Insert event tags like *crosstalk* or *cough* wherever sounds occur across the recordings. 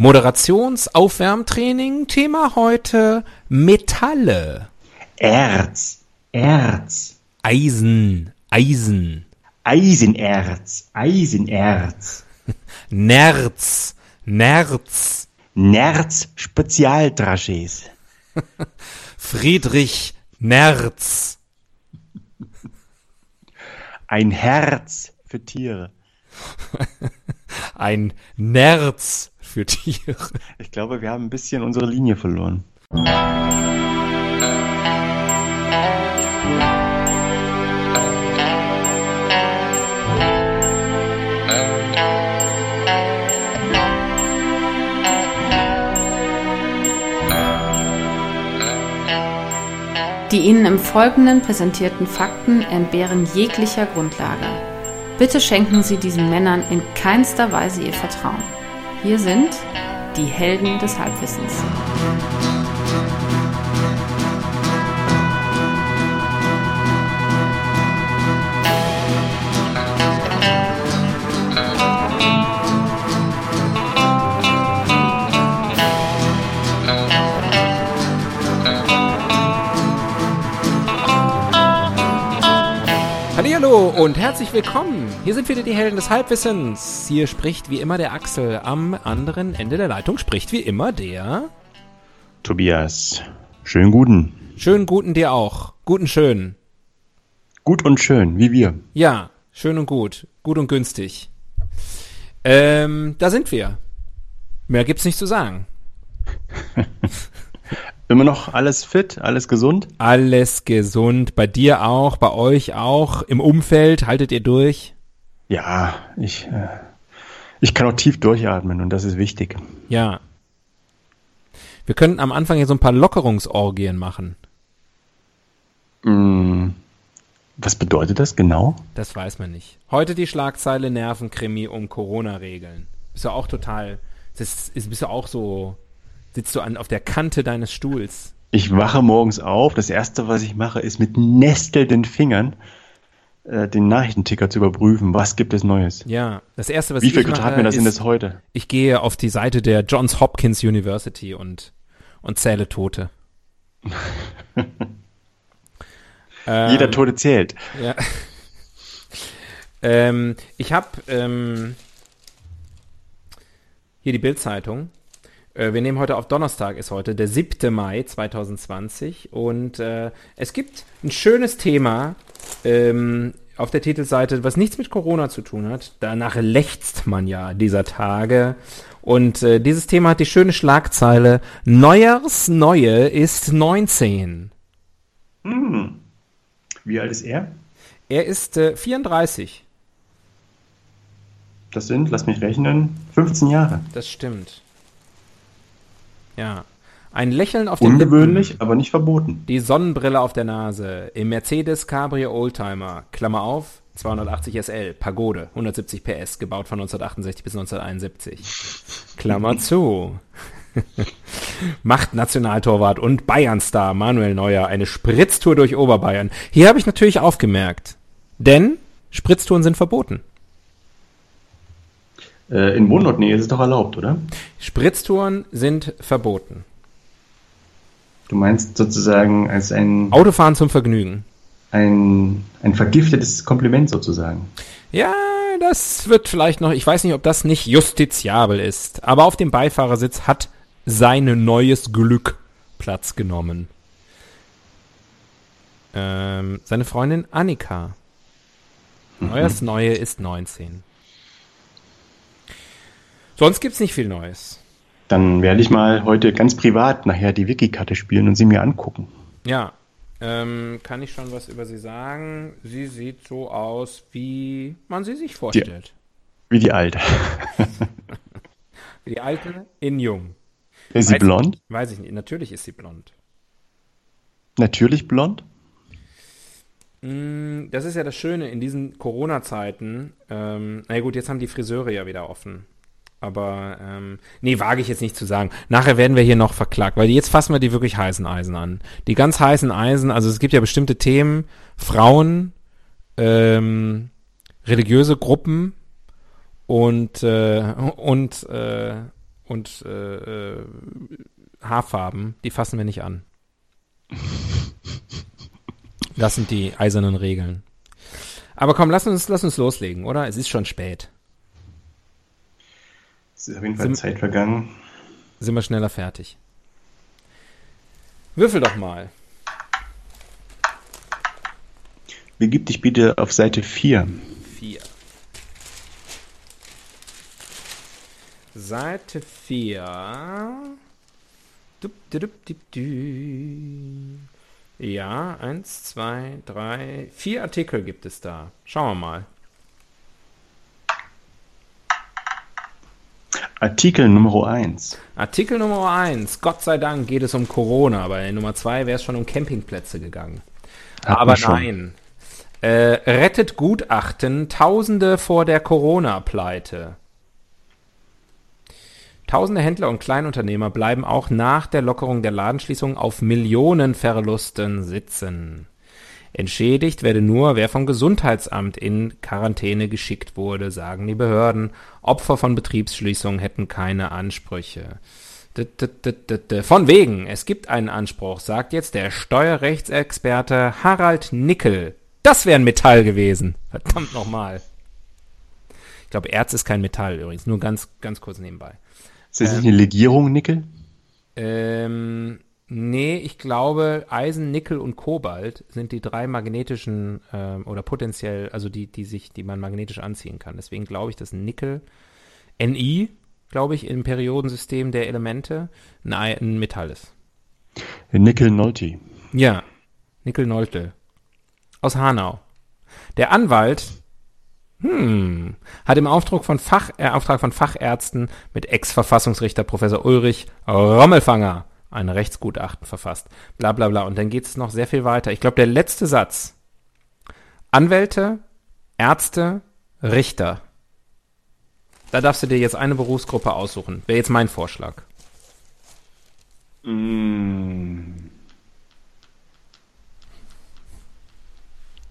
Moderationsaufwärmtraining. Thema heute Metalle. Erz, Erz, Eisen, Eisen. Eisenerz, Eisenerz, *laughs* Nerz, Nerz. Nerz Spezialdrasches, *laughs* Friedrich Nerz. *laughs* ein Herz für Tiere. Ein Nerz für Tiere. Ich glaube, wir haben ein bisschen unsere Linie verloren. Die Ihnen im Folgenden präsentierten Fakten entbehren jeglicher Grundlage. Bitte schenken Sie diesen Männern in keinster Weise Ihr Vertrauen. Hier sind die Helden des Halbwissens. Hallo und herzlich willkommen. Hier sind wieder die Helden des Halbwissens. Hier spricht wie immer der Axel. Am anderen Ende der Leitung spricht wie immer der. Tobias, schönen guten. Schönen guten dir auch. Guten schön. Gut und schön, wie wir. Ja, schön und gut. Gut und günstig. Ähm, da sind wir. Mehr gibt's nicht zu sagen. *laughs* Immer noch alles fit, alles gesund? Alles gesund. Bei dir auch, bei euch auch. Im Umfeld haltet ihr durch? Ja, ich, äh, ich kann auch tief durchatmen und das ist wichtig. Ja. Wir könnten am Anfang hier so ein paar Lockerungsorgien machen. Mm, was bedeutet das genau? Das weiß man nicht. Heute die Schlagzeile Nervenkrimi um Corona-Regeln. Bist du auch total, das ist, bist du auch so sitzt du an, auf der Kante deines Stuhls. Ich wache morgens auf. Das erste, was ich mache, ist mit nestelnden Fingern äh, den Nachrichtenticker zu überprüfen. Was gibt es Neues? Ja, das erste, was Wie viel ich mache, Quadratmeter ist, sind es heute? Ich gehe auf die Seite der Johns Hopkins University und, und zähle Tote. *laughs* Jeder Ähm, Tote zählt. Ja. *laughs* ähm, ich habe ähm, hier die Bildzeitung. Äh, wir nehmen heute auf Donnerstag, ist heute der 7. Mai 2020 und äh, es gibt ein schönes Thema ähm, auf der Titelseite, was nichts mit Corona zu tun hat. Danach lechzt man ja dieser Tage. Und äh, dieses Thema hat die schöne Schlagzeile Neue ist 19. Wie alt ist er? Er ist äh, 34. Das sind, lass mich rechnen, 15 Jahre. Das stimmt. Ja. Ein Lächeln auf den Ungewöhnlich, Lippen, aber nicht verboten. die Sonnenbrille auf der Nase, im Mercedes Cabrio Oldtimer, Klammer auf, 280 SL, Pagode, 170 PS, gebaut von 1968 bis 1971. Klammer zu. *laughs* Macht Nationaltorwart und Bayernstar Manuel Neuer eine Spritztour durch Oberbayern. Hier habe ich natürlich aufgemerkt, denn Spritztouren sind verboten. Äh, in Wohnortnähe ist es doch erlaubt, oder? Spritztouren sind verboten. Du meinst sozusagen als ein, Autofahren zum Vergnügen. ein, ein vergiftetes Kompliment sozusagen. Ja, das wird vielleicht noch, ich weiß nicht, ob das nicht justiziabel ist, aber auf dem Beifahrersitz hat sein neues Glück Platz genommen. Ähm, seine Freundin Annika. Neues Neue ist 19. Sonst gibt's nicht viel Neues. Dann werde ich mal heute ganz privat nachher die Wiki-Karte spielen und sie mir angucken. Ja, ähm, kann ich schon was über sie sagen? Sie sieht so aus, wie man sie sich vorstellt. Wie die alte. *laughs* Wie die alte in jung. Ist sie Weiß- blond? Weiß ich nicht. Natürlich ist sie blond. Natürlich blond? Mm, Das ist ja das Schöne in diesen Corona-Zeiten. Ähm, na gut, jetzt haben die Friseure ja wieder offen. Aber, ähm, nee, wage ich jetzt nicht zu sagen. Nachher werden wir hier noch verklagt, weil jetzt fassen wir die wirklich heißen Eisen an. Die ganz heißen Eisen, also es gibt ja bestimmte Themen, Frauen, ähm, religiöse Gruppen und, äh, und, äh, und äh, äh, Haarfarben, die fassen wir nicht an. Das sind die eisernen Regeln. Aber komm, lass uns, lass uns loslegen, oder? Es ist schon spät. Es ist auf jeden Fall Sind- Zeit vergangen. Sind wir schneller fertig. Würfel doch mal. Begib dich bitte auf Seite 4. Vier. Seite 4. Dup, dup, dup, dup, du. Ja, eins, zwei, drei, vier Artikel gibt es da. Schauen wir mal. Artikel Nummer 1. Artikel Nummer 1. Gott sei Dank geht es um Corona. Bei Nummer 2 wäre es schon um Campingplätze gegangen. Hatten Aber nein. Äh, rettet Gutachten Tausende vor der Corona-Pleite. Tausende Händler und Kleinunternehmer bleiben auch nach der Lockerung der Ladenschließung auf Millionenverlusten sitzen. Entschädigt werde nur, wer vom Gesundheitsamt in Quarantäne geschickt wurde, sagen die Behörden. Opfer von Betriebsschließungen hätten keine Ansprüche. Von wegen, es gibt einen Anspruch, sagt jetzt der Steuerrechtsexperte Harald Nickel. Das wäre ein Metall gewesen. Verdammt nochmal. Ich glaube, Erz ist kein Metall übrigens, nur ganz, ganz kurz nebenbei. Ist das nicht eine Legierung, Nickel? Ähm, nee, ich glaube, Eisen, Nickel und Kobalt sind die drei magnetischen ähm, oder potenziell, also die, die sich, die man magnetisch anziehen kann. Deswegen glaube ich, dass Nickel, Ni, glaube ich, im Periodensystem der Elemente ein, Ei- ein Metall ist. Nickel Nolte. Ja, Nickel Noltel. Aus Hanau. Der Anwalt hm, hat im Auftrag von, Fach, äh, Auftrag von Fachärzten mit Ex-Verfassungsrichter Professor Ulrich Rommelfanger ein Rechtsgutachten verfasst. Bla bla bla. Und dann geht es noch sehr viel weiter. Ich glaube, der letzte Satz. Anwälte, Ärzte, Richter. Da darfst du dir jetzt eine Berufsgruppe aussuchen. Wäre jetzt mein Vorschlag. Mm.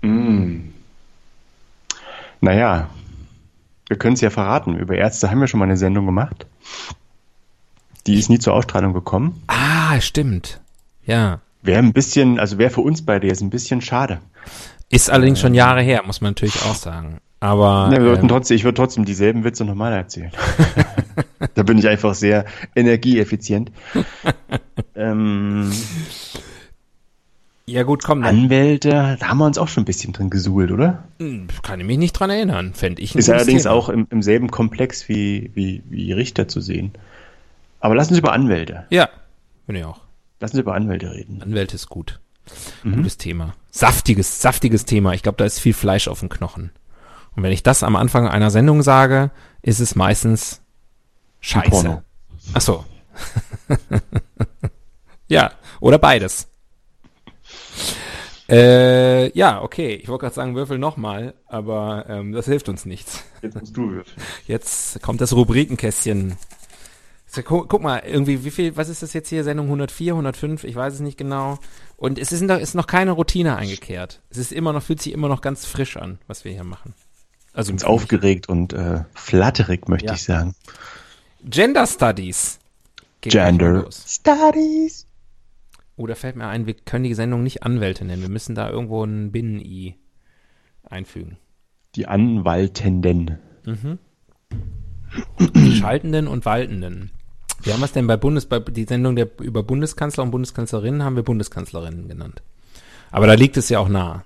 Mm. Naja, wir können es ja verraten. Über Ärzte haben wir schon mal eine Sendung gemacht. Die ist nie zur Ausstrahlung gekommen. Ah, stimmt. Ja. Wäre ein bisschen, also wäre für uns beide jetzt ein bisschen schade. Ist allerdings schon Jahre her, muss man natürlich auch sagen. Aber Ja, wir ähm, trotzdem, ich würde trotzdem dieselben Witze nochmal erzählen. *laughs* da bin ich einfach sehr energieeffizient. *laughs* ähm, ja gut, komm, dann Anwälte, da haben wir uns auch schon ein bisschen drin gesuhlt, oder? Hm, kann ich mich nicht dran erinnern. Fände ich Ist allerdings Thema. auch im, im selben Komplex wie, wie, wie Richter zu sehen. Aber lass uns über Anwälte. Ja, bin ich auch. Lass uns über Anwälte reden. Anwälte ist gut. Mhm. Gutes Thema. Saftiges, saftiges Thema. Ich glaube, da ist viel Fleisch auf dem Knochen. Und wenn ich das am Anfang einer Sendung sage, ist es meistens Scheiße. Porno. Ach so. *laughs* ja, oder beides. Äh, ja, okay. Ich wollte gerade sagen, würfel nochmal, aber ähm, das hilft uns nichts. Jetzt musst du würfeln. Jetzt kommt das Rubrikenkästchen. Guck mal, irgendwie, wie viel, was ist das jetzt hier? Sendung 104, 105? Ich weiß es nicht genau. Und es ist noch, ist noch keine Routine eingekehrt. Es ist immer noch, fühlt sich immer noch ganz frisch an, was wir hier machen. Also Ganz aufgeregt und äh, flatterig, möchte Ja. ich sagen. Gender Studies. Geht Gender. Studies. Oder fällt mir ein, wir können die Sendung nicht Anwälte nennen. Wir müssen da irgendwo ein Binnen-I einfügen. Die Anwaltenden. Die Schaltenden und Waltenden. Wie haben wir es denn bei Bundes, bei die Sendung der, über Bundeskanzler und Bundeskanzlerinnen haben wir Bundeskanzlerinnen genannt. Aber da liegt es ja auch nah.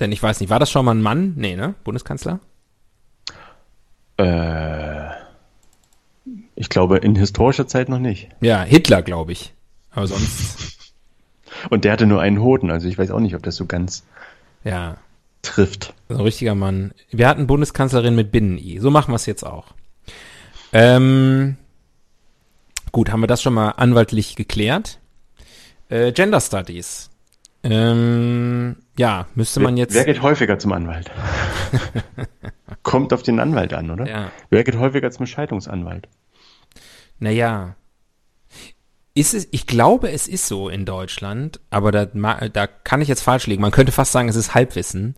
Denn ich weiß nicht, war das schon mal ein Mann? Nee, ne? Bundeskanzler? Äh, ich glaube, in historischer Zeit noch nicht. Ja, Hitler, glaube ich. Aber sonst, *laughs* Und der hatte nur einen Hoden, also ich weiß auch nicht, ob das so ganz ja, trifft. so ein richtiger Mann. Wir hatten Bundeskanzlerin mit Binnen-I. So machen wir es jetzt auch. Ähm, gut, haben wir das schon mal anwaltlich geklärt. Äh, Gender Studies. Ähm, ja, müsste man jetzt. Wer geht häufiger zum Anwalt? *laughs* Kommt auf den Anwalt an, oder? Ja. Wer geht häufiger zum Scheidungsanwalt? Naja. Ist es, ich glaube, es ist so in Deutschland, aber da, da kann ich jetzt falsch liegen. Man könnte fast sagen, es ist Halbwissen.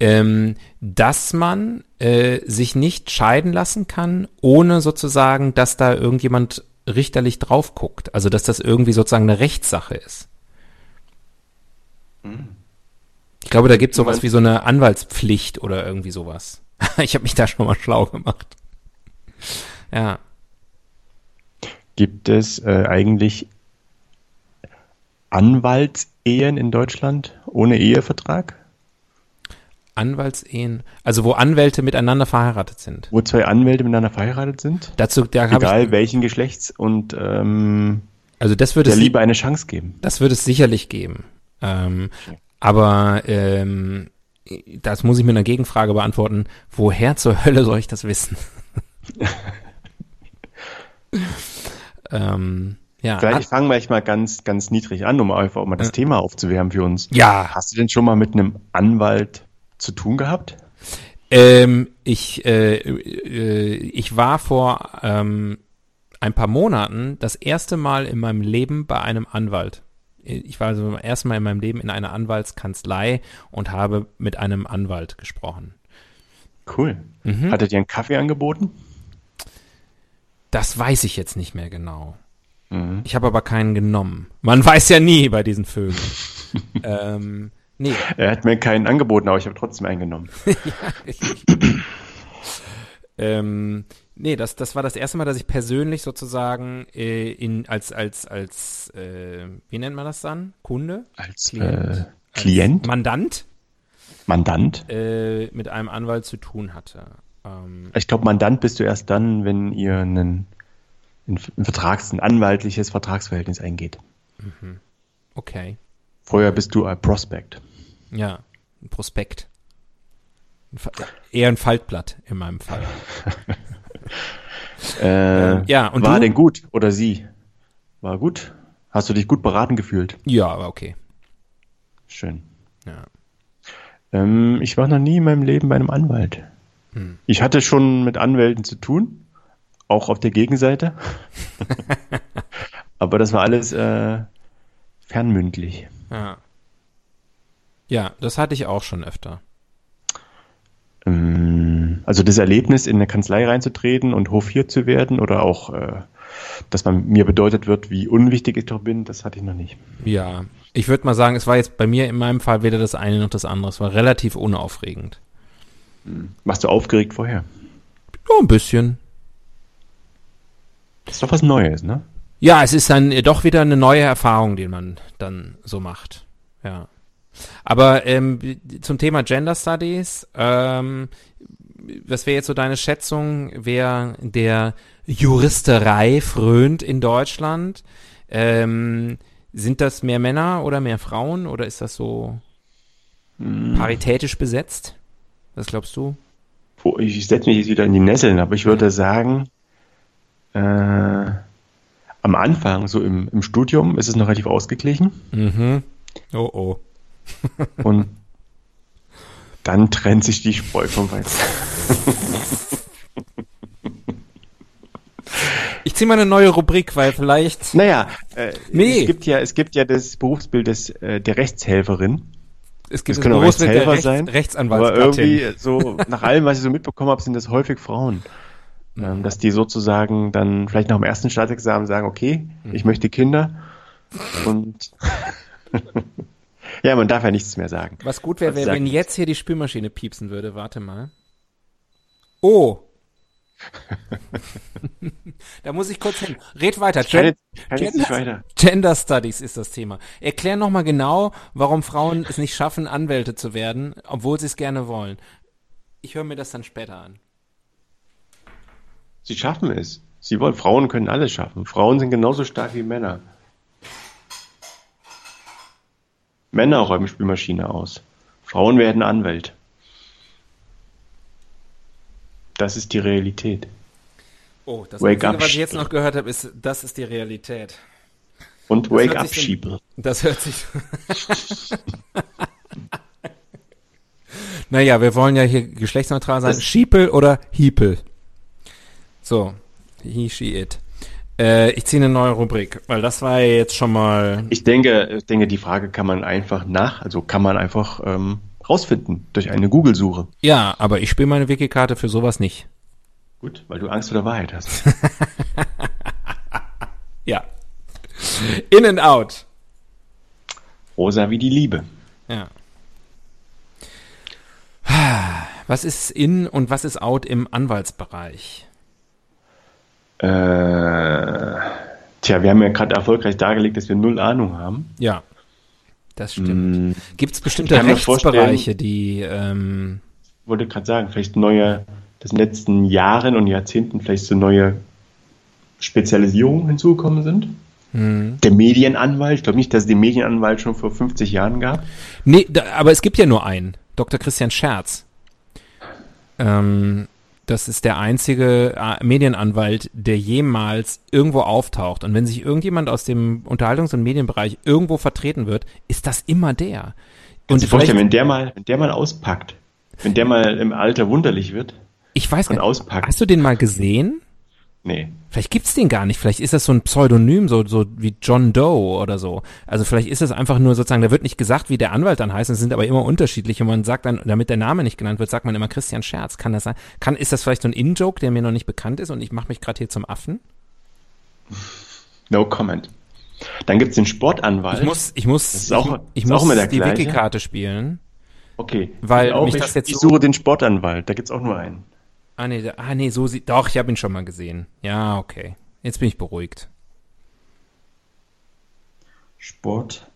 ähm, dass man äh, sich nicht scheiden lassen kann, ohne sozusagen, dass da irgendjemand richterlich drauf guckt. Also dass das irgendwie sozusagen eine Rechtssache ist. Ich glaube, da gibt es sowas wie so eine Anwaltspflicht oder irgendwie sowas. *laughs* ich habe mich da schon mal schlau gemacht. Ja. Gibt es äh, eigentlich Anwaltsehen in Deutschland ohne Ehevertrag? Anwaltsehen, also wo Anwälte miteinander verheiratet sind. Wo zwei Anwälte miteinander verheiratet sind? Dazu, da Egal ich, welchen Geschlechts und ähm, also das würde der es, Liebe eine Chance geben. das würde es sicherlich geben. Ähm, aber ähm, das muss ich mit einer Gegenfrage beantworten. Woher zur Hölle soll ich das wissen? *laughs* ähm, ja, Vielleicht fangen wir mal ganz, ganz niedrig an, um einfach mal das Ja. Thema aufzuwärmen für uns. ja, Hast du denn schon mal mit einem Anwalt zu tun gehabt? Ähm, ich, äh, äh, ich war vor ähm, ein paar Monaten das erste Mal in meinem Leben bei einem Anwalt. Ich war also zum ersten Mal in meinem Leben in einer Anwaltskanzlei und habe mit einem Anwalt gesprochen. Cool. Mhm. Hat er dir einen Kaffee angeboten? Das weiß ich jetzt nicht mehr genau. Mhm. Ich habe aber keinen genommen. Man *laughs* weiß ja nie bei diesen Vögeln. *laughs* ähm, nee, Er hat mir keinen angeboten, aber ich habe trotzdem einen genommen. *laughs* *clears throat* ähm, nee, das, das war das erste Mal, dass ich persönlich sozusagen äh, in, als, als, als, äh, wie nennt man das dann? Kunde? Als Klient. äh, Klient, Mandant Mandant. äh, mit einem Anwalt zu tun hatte. Ähm, Ich glaube, Mandant bist du erst dann, wenn ihr einen, ein, Vertrags-, ein anwaltliches Vertragsverhältnis eingeht. okay, Vorher bist du ein Prospect. Ja, ein Prospekt. Ein Eher ein Faltblatt in meinem Fall. *laughs* Äh, ja, und war du? denn gut oder sie? War gut? Hast du dich gut beraten gefühlt? Ja, aber okay. Schön. Ja. Ähm, ich war noch nie in meinem Leben bei einem Anwalt. Hm. Ich hatte schon mit Anwälten zu tun, auch auf der Gegenseite. *laughs* *laughs* Aber das war alles äh, fernmündlich. Ja. Ja, das hatte ich auch schon öfter. Ähm, also das Erlebnis, in eine Kanzlei reinzutreten und hofiert zu werden oder auch, äh, dass man mir bedeutet wird, wie unwichtig ich doch bin, das hatte ich noch nicht. Ja, ich würde mal sagen, es war jetzt bei mir in meinem Fall weder das eine noch das andere. Es war relativ unaufregend. Warst du aufgeregt vorher? Ja, ein bisschen. Das ist doch was Neues, ne? Ja, es ist dann doch wieder eine neue Erfahrung, die man dann so macht. Ja. Aber ähm, zum Thema Gender Studies, ähm, was wäre jetzt so deine Schätzung, wer der Juristerei frönt in Deutschland? Ähm, sind das mehr Männer oder mehr Frauen oder ist das so paritätisch besetzt? Was glaubst du? Ich setze mich jetzt wieder in die Nesseln, aber ich würde sagen, äh, am Anfang, so im, im Studium, ist es noch relativ ausgeglichen Mhm. Oh oh. *laughs* und dann trennt sich die Spreu vom Weizen. *laughs* Ich ziehe mal eine neue Rubrik, weil vielleicht. Naja, äh, Nee. es, gibt ja, es gibt ja das Berufsbild des, äh, der Rechtshelferin. Es gibt Das können auch Berufsbild Rechtshelfer Rechts, sein. Aber Rechtsanwaltsgattin. irgendwie, so nach allem, was ich so mitbekommen habe, sind das häufig Frauen. Ähm, dass die sozusagen dann vielleicht nach dem ersten Staatsexamen sagen, okay, Mhm. ich möchte Kinder. Und *laughs* ja, man darf ja nichts mehr sagen. Was gut wäre, wär, wenn jetzt hier die Spülmaschine piepsen würde. Warte mal. Oh. *laughs* *laughs* da muss ich kurz hin. Red weiter. Gen Gender- weiter. Gender Studies ist das Thema. Erklär nochmal genau, warum Frauen es nicht schaffen, Anwälte zu werden, obwohl sie es gerne wollen. Ich höre mir das dann später an. Sie schaffen es. Sie wollen, Frauen können alles schaffen. Frauen sind genauso stark wie Männer. Männer räumen Spülmaschine aus. Frauen werden Anwält. Das ist die Realität. Oh, das Wake Einzige, up, was ich jetzt noch gehört habe, ist, das ist die Realität. Und wake hört up, Sheeple. Das hört sich. *laughs* naja, wir wollen ja hier geschlechtsneutral sein. Das- Schiepel oder Hiepel? So, he, she, it. Äh, ich ziehe eine neue Rubrik, weil das war ja jetzt schon mal. Ich denke, ich denke, die Frage kann man einfach nach, also kann man einfach ähm, rausfinden durch eine Google-Suche. Ja, aber ich spiele meine Wikikarte für sowas nicht. Gut, weil du Angst vor der Wahrheit hast. *laughs* Ja. In and out. Rosa wie die Liebe. Ja. *sighs* Was ist in und was ist out im Anwaltsbereich? Äh, tja, wir haben ja gerade erfolgreich dargelegt, dass wir null Ahnung haben. Ja, das stimmt. Gibt es bestimmte Mm. Rechtsbereiche, die ähm, Wollte gerade sagen, vielleicht neue, das in den letzten Jahren und Jahrzehnten vielleicht so neue Spezialisierungen hinzugekommen sind. hm. Der Medienanwalt, ich glaube nicht, dass es den Medienanwalt schon vor 50 Jahren gab. Nee, da, aber es gibt ja nur einen. Dr. Christian Scherz. Ähm, das ist der einzige äh, Medienanwalt, der jemals irgendwo auftaucht. Und wenn sich irgendjemand aus dem Unterhaltungs- und Medienbereich irgendwo vertreten wird, ist das immer der. Und vorstellen, wenn der mal, wenn der mal auspackt, wenn der mal im Alter wunderlich wird ich weiß und nicht, auspackt. hast du den mal gesehen? Nee. Vielleicht gibt's den gar nicht. Vielleicht ist das so ein Pseudonym, so, so wie John Doe oder so. Also vielleicht ist es einfach nur sozusagen, da wird nicht gesagt, wie der Anwalt dann heißt, es sind aber immer unterschiedlich und man sagt dann, damit der Name nicht genannt wird, sagt man immer Christian Scherz. Kann das sein? Kann, ist das vielleicht so ein In-Joke, der mir noch nicht bekannt ist und ich mache mich gerade hier zum Affen? No comment. Dann gibt's den Sportanwalt. Ich muss, ich muss, Das auch- ich, ich muss die. Wiki-Karte spielen. okay. weil ich auch, mich ich, das jetzt ich so- suche den Sportanwalt, da gibt's auch nur einen. Ah nee, da- ah nee, so sieht, doch, ich habe ihn schon mal gesehen. Ja, okay. Jetzt bin ich beruhigt.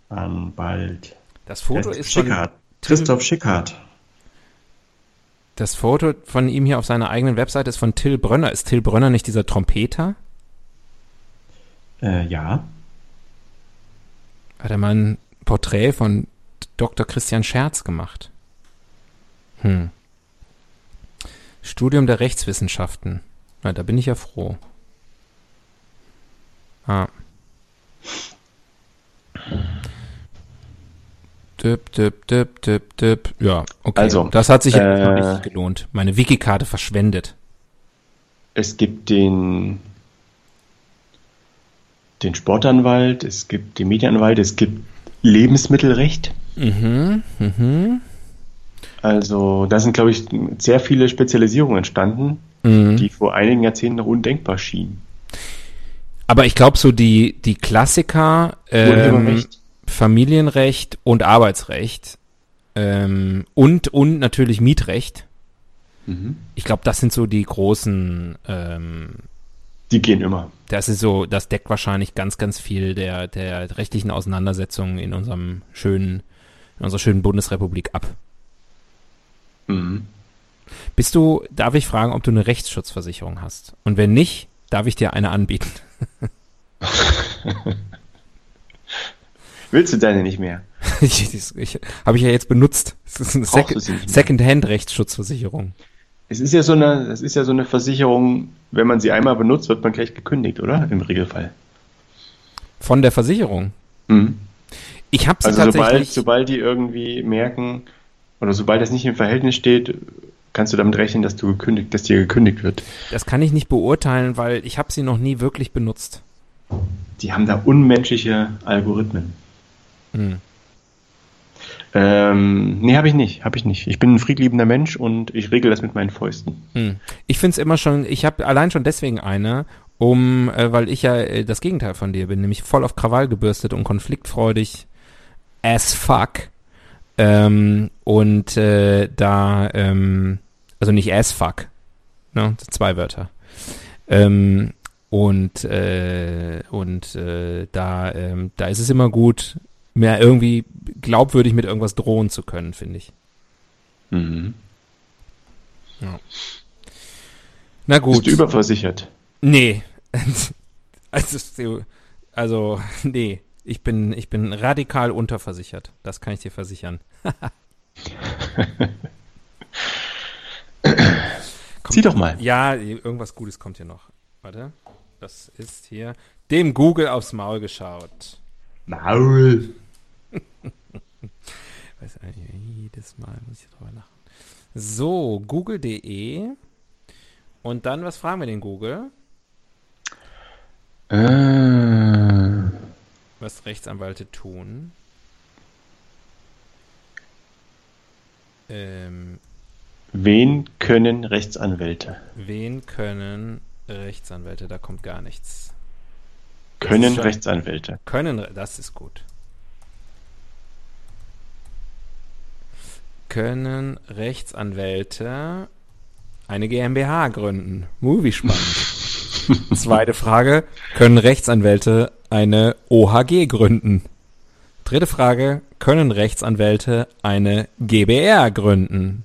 Sportanwalt. Das Foto Der ist von, Schickhardt. Christoph Schickhardt. das Foto von ihm hier auf seiner eigenen Webseite ist von Till Brönner. Ist Till Brönner nicht dieser Trompeter? Äh, ja. Hat er mal ein Porträt von Dr. Christian Scherz gemacht? Hm. Studium der Rechtswissenschaften. Na, da bin ich ja froh. Ah. Dip, dip, dip, dip, dip. Ja, okay. Also, das hat sich äh, nicht gelohnt. Meine Wikikarte verschwendet. Es gibt den, den Sportanwalt, es gibt den Medienanwalt, es gibt Lebensmittelrecht. Mhm, mhm. Also da sind, glaube ich, sehr viele Spezialisierungen entstanden, mhm. die vor einigen Jahrzehnten noch undenkbar schienen. Aber ich glaube, so die, die Klassiker, ähm. Familienrecht und Arbeitsrecht ähm, und, und natürlich Mietrecht. Mhm. Ich glaube, das sind so die großen, ähm, Die gehen immer. das ist so, das deckt wahrscheinlich ganz, ganz viel der, der rechtlichen Auseinandersetzungen in unserem schönen, in unserer schönen Bundesrepublik ab. Mhm. Bist du, darf ich fragen, ob du eine Rechtsschutzversicherung hast? Und wenn nicht, darf ich dir eine anbieten? *laughs* Willst du deine nicht mehr? ich, ich, Habe ich ja jetzt benutzt. Das ist eine mehr. Second-Hand-Rechtsschutzversicherung. Es ist ja so eine, es ist ja so eine Versicherung, wenn man sie einmal benutzt, wird man gleich gekündigt, oder? Im Regelfall. Von der Versicherung. Mhm. Ich habe sie Also sobald, tatsächlich. sobald die irgendwie merken, oder sobald das nicht im Verhältnis steht, kannst du damit rechnen, dass du gekündigt, dass dir gekündigt wird. das kann ich nicht beurteilen, weil ich habe sie noch nie wirklich benutzt. Die haben da unmenschliche Algorithmen. Hm. Ähm, nee, habe ich nicht, habe ich nicht. Ich bin ein friedliebender Mensch und ich regel das mit meinen Fäusten. Hm. Ich finde es immer schon, ich habe allein schon deswegen eine, um, äh, weil ich ja äh, das Gegenteil von dir bin, nämlich voll auf Krawall gebürstet und konfliktfreudig as fuck. Ähm, und äh, da, ähm, also nicht as fuck, ne, zwei Wörter. Ähm, und äh, und äh, da, ähm, da ist es immer gut, mehr irgendwie glaubwürdig mit irgendwas drohen zu können, finde ich. Mhm. Na gut. Bist du überversichert? Nee. *laughs* Also, also, nee. Ich bin, ich bin radikal unterversichert. Das kann ich dir versichern. *laughs* Zieh doch mal. Ja, irgendwas Gutes kommt hier noch. Warte. Das ist hier dem Google aufs Maul geschaut. Maul. *laughs* Weiß eigentlich, jedes Mal muss ich drüber lachen. So, google.de. Und dann, was fragen wir den Google? Äh, Was Rechtsanwälte tun. Ähm, Wen können Rechtsanwälte? wen können Rechtsanwälte? Da kommt gar nichts. Können schon- Rechtsanwälte. Können, das ist gut. Können Rechtsanwälte eine GmbH gründen? Movie spannend. *laughs* Zweite Frage, können Rechtsanwälte eine OHG gründen? Dritte Frage, können Rechtsanwälte eine GbR gründen?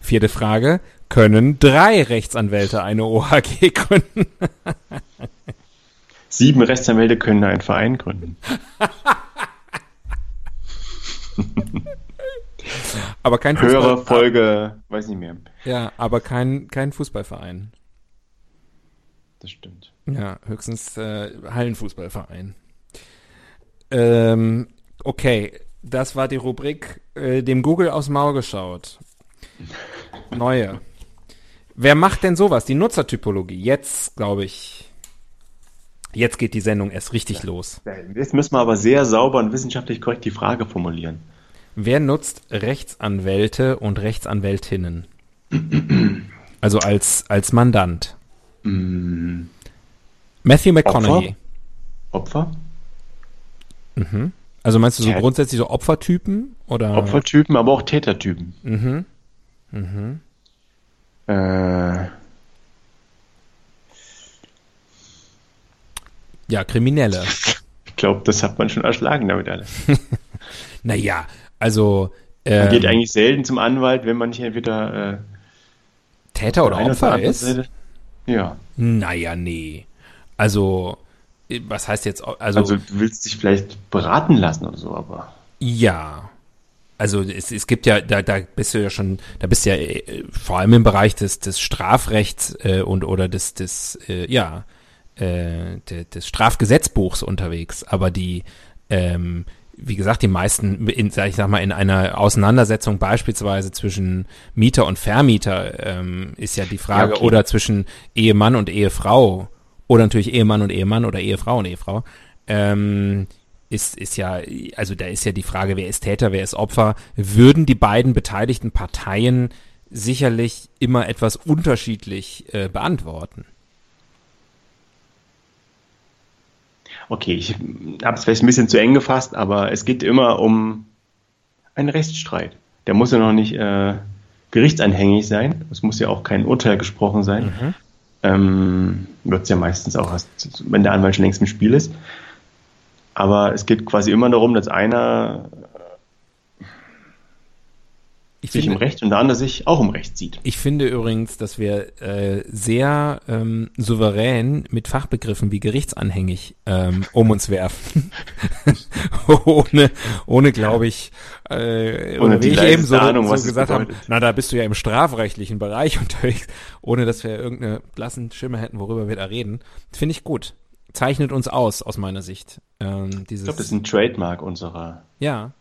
Vierte Frage, können drei Rechtsanwälte eine OHG *laughs* gründen? Sieben Rechtsanwälte können einen Verein gründen. *laughs* Aber kein Höhere Fußball- Folge, weiß nicht mehr. Ja, aber kein, kein Fußballverein. Das stimmt. Ja, höchstens äh, Hallenfußballverein. Ähm, okay, das war die Rubrik äh, dem Google aufs Maul geschaut. Neue. Wer macht denn sowas? Die Nutzertypologie. Jetzt, glaube ich, jetzt geht die Sendung erst richtig los. Jetzt müssen wir aber sehr sauber und wissenschaftlich korrekt die Frage formulieren. Wer nutzt Rechtsanwälte und Rechtsanwältinnen? Also als, als Mandant. Matthew McConaughey. Opfer? Also meinst du so Ja. grundsätzlich so Opfertypen oder? Opfertypen, aber auch Tätertypen. Mhm. Äh, Ja, Kriminelle. ich glaube, das hat man schon erschlagen damit alles. *laughs* Naja, also Man ähm, geht eigentlich selten zum Anwalt, wenn man nicht entweder äh, Täter oder Opfer ist. Seite- Ja. Naja, nee. Also, äh, was heißt jetzt, also, Also du willst dich vielleicht beraten lassen oder so, aber ja. Also es, es gibt ja, da, da bist du ja schon, da bist du ja äh, vor allem im Bereich des, des Strafrechts äh, und oder des, des äh, ja, äh, de, des Strafgesetzbuchs unterwegs. Aber die, ähm, wie gesagt, die meisten, in, sag ich sag mal, in einer Auseinandersetzung beispielsweise zwischen Mieter und Vermieter ähm, ist ja die Frage, Ja, okay. oder zwischen Ehemann und Ehefrau oder natürlich Ehemann und Ehemann oder Ehefrau und Ehefrau, ähm, ist, ist ja, also da ist ja die Frage, wer ist Täter, wer ist Opfer, würden die beiden beteiligten Parteien sicherlich immer etwas unterschiedlich äh, beantworten. okay, ich habe es vielleicht ein bisschen zu eng gefasst, aber es geht immer um einen Rechtsstreit. Der muss ja noch nicht äh, gerichtsanhängig sein. Es muss ja auch kein Urteil gesprochen sein. Ähm, Wird es ja meistens auch erst, wenn der Anwalt schon längst im Spiel ist. Aber es geht quasi immer darum, dass einer Ich sich finde, Recht und der andere sich auch im Recht sieht. ich finde übrigens, dass wir äh, sehr ähm, souverän mit Fachbegriffen wie gerichtsanhängig ähm, um uns werfen. *laughs* ohne, ohne glaube ich, äh, Ohne wie die ich eben so, Ahnung, so gesagt habe, na, da bist du ja im strafrechtlichen Bereich *laughs* unterwegs, ohne dass wir irgendeine blassen Schimmer hätten, worüber wir da reden. Finde ich gut. Zeichnet uns aus, aus meiner Sicht. Ähm, dieses, Ich glaube, das ist ein Trademark unserer, ja,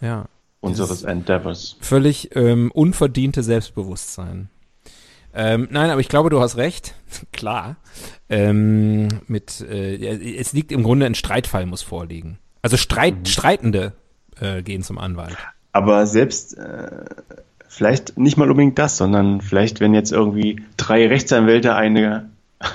ja. Unseres Endeavors. völlig ähm, unverdiente Selbstbewusstsein. Ähm, nein, aber ich glaube, du hast recht. *laughs* Klar. Ähm, mit, äh, es liegt im Grunde ein Streitfall muss vorliegen. Also Streit, Streitende äh, gehen zum Anwalt. Aber selbst äh, vielleicht nicht mal unbedingt das, sondern vielleicht, wenn jetzt irgendwie drei Rechtsanwälte eine, *laughs*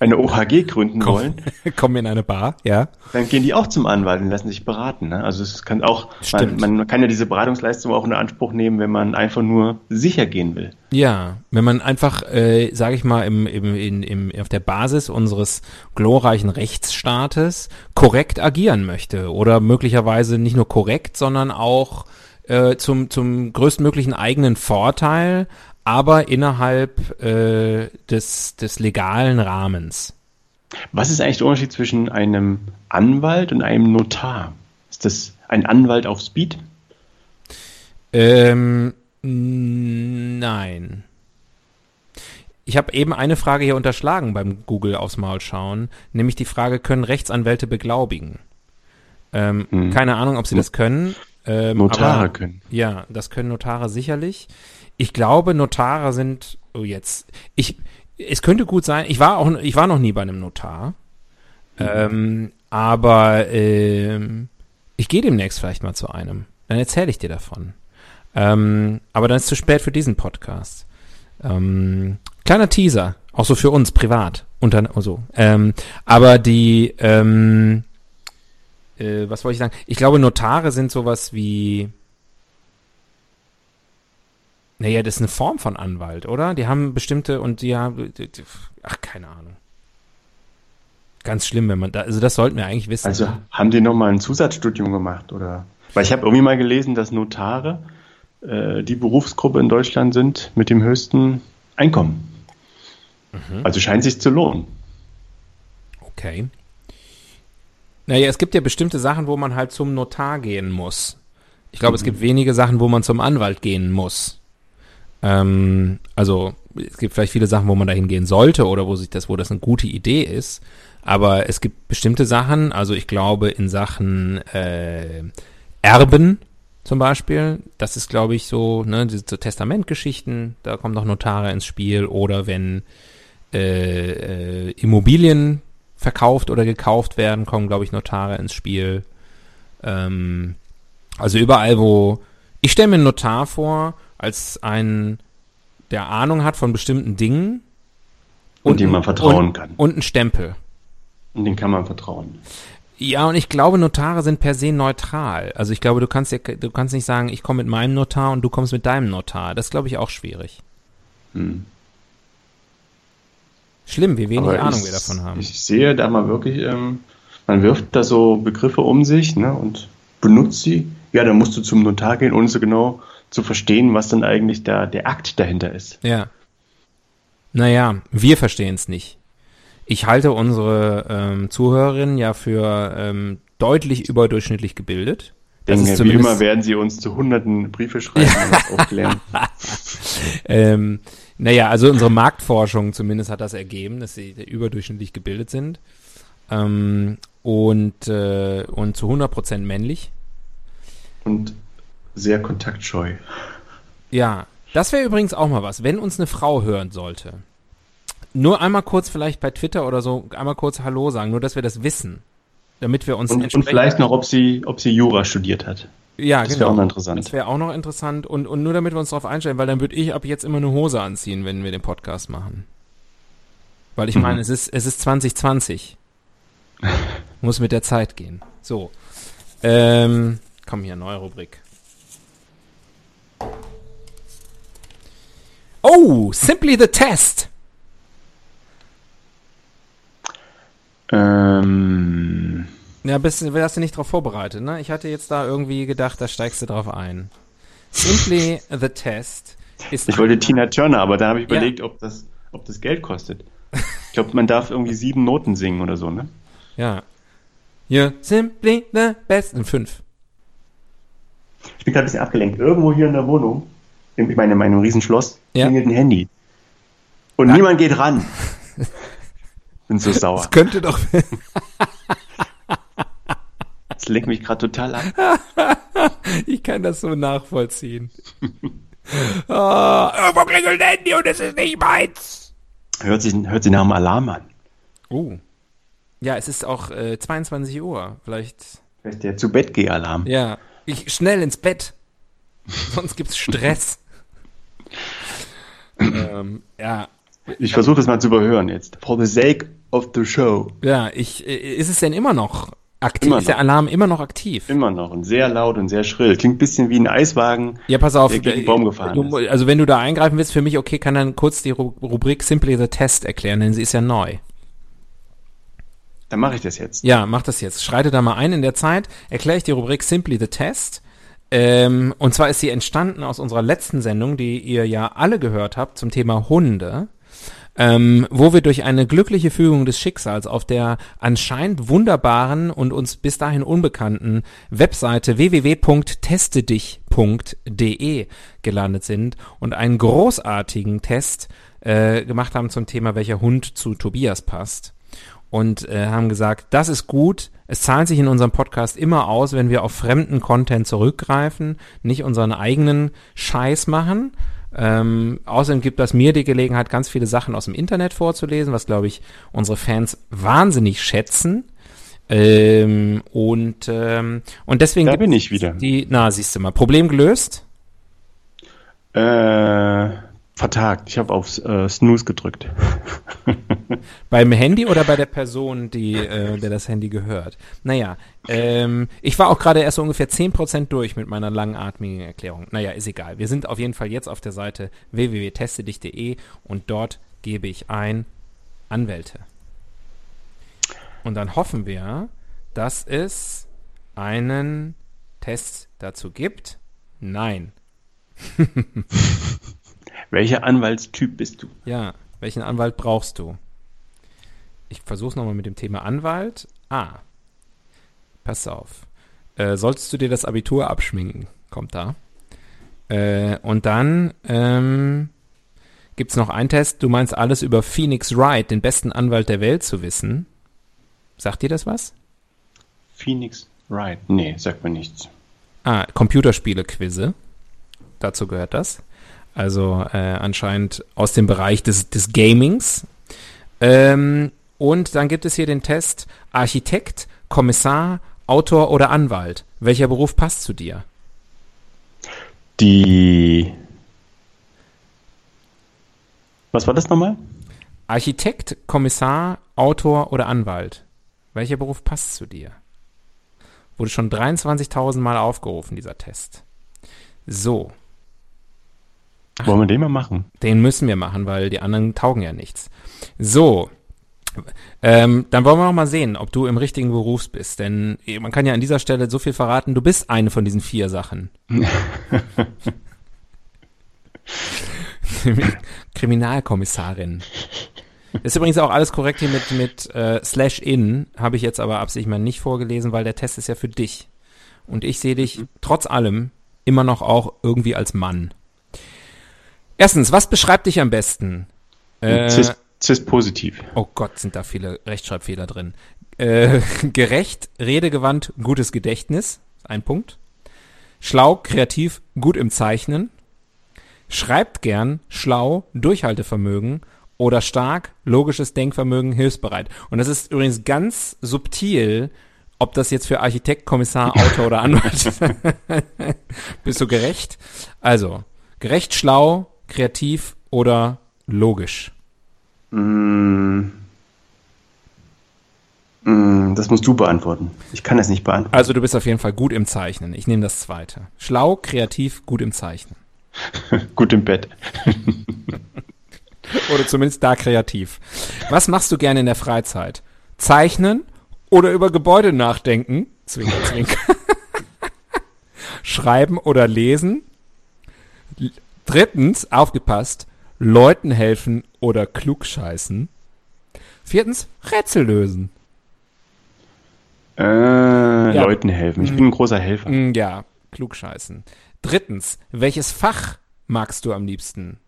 eine OHG gründen wollen, *laughs* Kommen in eine Bar, ja. dann gehen die auch zum Anwalt und lassen sich beraten. Ne? Also es kann auch, man, man kann ja diese Beratungsleistung auch in Anspruch nehmen, wenn man einfach nur sicher gehen will. Ja, wenn man einfach, äh, sage ich mal, im, im, in, im, auf der Basis unseres glorreichen Rechtsstaates korrekt agieren möchte oder möglicherweise nicht nur korrekt, sondern auch äh, zum, zum größtmöglichen eigenen Vorteil, aber innerhalb äh, des, des legalen Rahmens. Was ist eigentlich der Unterschied zwischen einem Anwalt und einem Notar? Ist das ein Anwalt auf Speed? Ähm, nein. Ich habe eben eine Frage hier unterschlagen beim Google aufs Maul schauen, nämlich die Frage, können Rechtsanwälte beglaubigen? Ähm, Hm. Keine Ahnung, ob sie das können. Ähm, Notare aber, können. Ja, das können Notare sicherlich. Ich glaube, Notare sind, oh jetzt, ich, es könnte gut sein, ich war auch, ich war noch nie bei einem Notar, ähm, aber ähm, ich gehe demnächst vielleicht mal zu einem. Dann erzähle ich dir davon. Ähm, aber dann ist es zu spät für diesen Podcast. Ähm, kleiner Teaser, auch so für uns privat. Unter, also, ähm, aber die, ähm, äh, was wollte ich sagen? Ich glaube, Notare sind sowas wie, naja, das ist eine Form von Anwalt, oder? Die haben bestimmte und die haben, ach, keine Ahnung. Ganz schlimm, wenn man da, also das sollten wir eigentlich wissen. Also haben die nochmal ein Zusatzstudium gemacht, oder? Weil ich habe irgendwie mal gelesen, dass Notare äh, die Berufsgruppe in Deutschland sind mit dem höchsten Einkommen. Mhm. Also scheint sich zu lohnen. Okay. Naja, es gibt ja bestimmte Sachen, wo man halt zum Notar gehen muss. Ich glaube, mhm. es gibt wenige Sachen, wo man zum Anwalt gehen muss. Ähm, also es gibt vielleicht viele Sachen, wo man dahin gehen sollte oder wo sich das, wo das eine gute Idee ist. Aber es gibt bestimmte Sachen, also ich glaube in Sachen äh, Erben zum Beispiel, das ist glaube ich so, ne, diese so Testamentgeschichten, da kommen noch Notare ins Spiel oder wenn äh, äh, Immobilien verkauft oder gekauft werden, kommen glaube ich Notare ins Spiel. Ähm, also überall, wo ich stelle mir einen Notar vor als einen, der Ahnung hat von bestimmten Dingen und, und dem man vertrauen und, kann. Und einen Stempel. Und den kann man vertrauen. Ja, und ich glaube, Notare sind per se neutral. Also ich glaube, du kannst ja, du kannst nicht sagen, ich komme mit meinem Notar und du kommst mit deinem Notar. Das glaube ich auch schwierig. Hm. Schlimm, wie wenig Aber Ahnung ich, wir davon haben. Ich sehe da mal wirklich, ähm, man wirft da so Begriffe um sich ne, und benutzt sie. Ja, dann musst du zum Notar gehen, ohne so genau zu verstehen, was dann eigentlich da der Akt dahinter ist. Ja. Naja, wir verstehen es nicht. Ich halte unsere ähm, Zuhörerinnen ja für ähm, deutlich überdurchschnittlich gebildet. Das Denke, wie immer werden sie uns zu hunderten Briefe schreiben und das aufklären. ähm, naja, also unsere Marktforschung zumindest hat das ergeben, dass sie überdurchschnittlich gebildet sind. Ähm, und, äh, und zu 100% männlich. Und sehr kontaktscheu. Ja, das wäre übrigens auch mal was, wenn uns eine Frau hören sollte nur einmal kurz vielleicht bei Twitter oder so, einmal kurz Hallo sagen, nur dass wir das wissen. Damit wir uns und, und vielleicht noch, ob sie, ob sie Jura studiert hat. Ja, das genau. wäre auch noch interessant. Das wäre auch noch interessant und, und nur damit wir uns darauf einstellen, weil dann würde ich ab jetzt immer eine Hose anziehen, wenn wir den Podcast machen. Weil ich mhm. meine, es ist, es ist 2020. *laughs* Muss mit der Zeit gehen. So. Ähm, komm hier, neue Rubrik. Oh, Simply the Test. Ähm. Ja, bist, wärst du nicht darauf vorbereitet, ne? Ich hatte jetzt da irgendwie gedacht, da steigst du drauf ein. Simply the Test ist. Ich wollte Tina Turner, aber da habe ich überlegt, ja. ob, das, ob das Geld kostet. Ich glaube, man darf irgendwie sieben Noten singen oder so, ne? Ja. You're simply the best. In fünf. Ich bin gerade ein bisschen abgelenkt. Irgendwo hier in der Wohnung, ich meine, in meinem Riesenschloss, ja. klingelt ein Handy. Und Nein. niemand geht ran. *laughs* bin so sauer. Das könnte doch. *laughs* das lenkt mich gerade total an. *laughs* ich kann das so nachvollziehen. oh, irgendwo klingelt ein Handy und es ist nicht meins. Hört sich, hört sich nach dem Alarm an. Oh. Ja, es ist auch äh, 22 Uhr. Vielleicht. Vielleicht der zu Bett geh Alarm. Ja. Ich, schnell ins Bett. Sonst gibt's Stress. Ähm, ja. Ich versuche das mal zu überhören jetzt. For the sake of the show. Ja, ich, äh, ist es denn immer noch aktiv? Immer noch. Ist der Alarm immer noch aktiv? Immer noch und sehr laut und sehr schrill. Klingt ein bisschen wie ein Eiswagen, ja, pass auf, der gegen den Baum gefahren du, ist. Also wenn du da eingreifen willst, für mich okay, kann dann kurz die Rubrik Simply the Test erklären, denn sie ist ja neu. Dann mache ich das jetzt. Ja, mach das jetzt. Schreite da mal ein in der Zeit. Erkläre ich die Rubrik Simply the Test. Ähm, und zwar ist sie entstanden aus unserer letzten Sendung, die ihr ja alle gehört habt zum Thema Hunde ähm, wo wir durch eine glückliche Fügung des Schicksals auf der anscheinend wunderbaren und uns bis dahin unbekannten Webseite www.testedich.de gelandet sind und einen großartigen Test äh, gemacht haben zum Thema, welcher Hund zu Tobias passt. Und äh, haben gesagt, das ist gut, es zahlt sich in unserem Podcast immer aus, wenn wir auf fremden Content zurückgreifen, nicht unseren eigenen Scheiß machen. Ähm, außerdem gibt das mir die Gelegenheit, ganz viele Sachen aus dem Internet vorzulesen, was, glaube ich, unsere Fans wahnsinnig schätzen. Ähm, und, ähm, und deswegen da bin ich wieder. Die, na, siehst du mal, Problem gelöst. Äh, vertagt. Ich habe auf äh, Snooze gedrückt. *laughs* Beim Handy oder bei der Person, die, äh, der das Handy gehört? Naja, ähm, ich war auch gerade erst so ungefähr 10% durch mit meiner langatmigen Erklärung. Naja, ist egal. Wir sind auf jeden Fall jetzt auf der Seite www.testedich.de und dort gebe ich ein Anwälte. Und dann hoffen wir, dass es einen Test dazu gibt. Nein. *laughs* Welcher Anwaltstyp bist du? Ja, welchen Anwalt brauchst du? Ich versuche es nochmal mit dem Thema Anwalt. Ah, pass auf. Äh, solltest du dir das Abitur abschminken? Kommt da. Äh, und dann ähm, gibt es noch einen Test. Du meinst alles über Phoenix Wright, den besten Anwalt der Welt, zu wissen. Sagt dir das was? Phoenix Wright? Nee, sagt mir nichts. Ah, Computerspiele-Quizze. Dazu gehört das. Also äh, anscheinend aus dem Bereich des, des Gamings. Ähm, und dann gibt es hier den Test Architekt, Kommissar, Autor oder Anwalt. Welcher Beruf passt zu dir? Die. Was war das nochmal? Architekt, Kommissar, Autor oder Anwalt. Welcher Beruf passt zu dir? Wurde schon 23.000 Mal aufgerufen, dieser Test. So. Wollen wir den mal machen? Den müssen wir machen, weil die anderen taugen ja nichts. So. Ähm, dann wollen wir noch mal sehen, ob du im richtigen Beruf bist. Denn man kann ja an dieser Stelle so viel verraten, du bist eine von diesen vier Sachen. *laughs* Kriminalkommissarin. Ist übrigens auch alles korrekt hier mit, mit äh, Slash in, habe ich jetzt aber absichtlich mal nicht vorgelesen, weil der Test ist ja für dich. Und ich sehe dich trotz allem immer noch auch irgendwie als Mann. Erstens, was beschreibt dich am besten? Äh, Cis, Cis positiv. Oh Gott, sind da viele Rechtschreibfehler drin. Äh, *laughs* gerecht, redegewandt, gutes Gedächtnis, ein Punkt. Schlau, kreativ, gut im Zeichnen. Schreibt gern, schlau, Durchhaltevermögen oder stark, logisches Denkvermögen, hilfsbereit. Und das ist übrigens ganz subtil, ob das jetzt für Architekt, Kommissar, Autor oder Anwalt ist. *laughs* *laughs* Bist du gerecht? Also, gerecht, schlau, kreativ oder logisch? Mm. Mm, das musst du beantworten. Ich kann das nicht beantworten. Also du bist auf jeden Fall gut im Zeichnen. Ich nehme das zweite. Schlau, kreativ, gut im Zeichnen. *laughs* gut im Bett. *laughs* oder zumindest da kreativ. Was machst du gerne in der Freizeit? Zeichnen oder über Gebäude nachdenken? Zwinker, zwinker. *laughs* Schreiben oder lesen? Drittens, aufgepasst, Leuten helfen oder klugscheißen. Viertens, Rätsel lösen. Äh, ja. Leuten helfen. Ich bin ein großer Helfer. Mm, ja, klugscheißen. Drittens, welches Fach magst du am liebsten?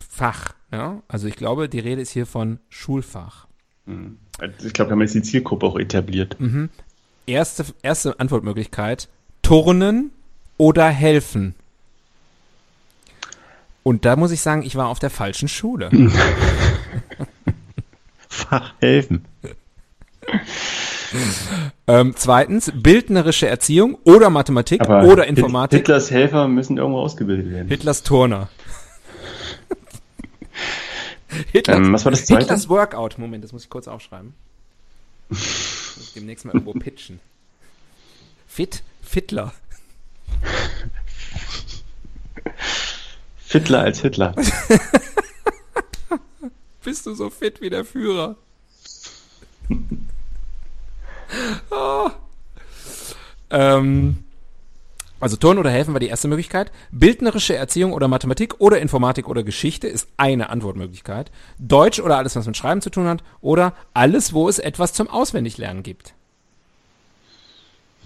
Fach, ja. Also ich glaube, die Rede ist hier von Schulfach. Hm. Ich glaube, wir haben jetzt die Zielgruppe auch etabliert. Mhm. Erste, erste Antwortmöglichkeit: Turnen oder helfen. Und da muss ich sagen, ich war auf der falschen Schule. *laughs* Fachhelfen. ähm, zweitens, bildnerische Erziehung oder Mathematik Aber oder Informatik. Hitlers Helfer müssen irgendwo ausgebildet werden. Hitlers Turner. *laughs* Hitlers, ähm, was war das zweite? Hitlers Workout. Moment, das muss ich kurz aufschreiben. muss ich demnächst mal irgendwo pitchen. Fit, Fittler. Fittler als Hitler. *laughs* Bist du so fit wie der Führer? oh. *laughs* ähm, also Turnen oder Helfen war die erste Möglichkeit. Bildnerische Erziehung oder Mathematik oder Informatik oder Geschichte ist eine Antwortmöglichkeit. Deutsch oder alles, was mit Schreiben zu tun hat. Oder alles, wo es etwas zum Auswendiglernen gibt.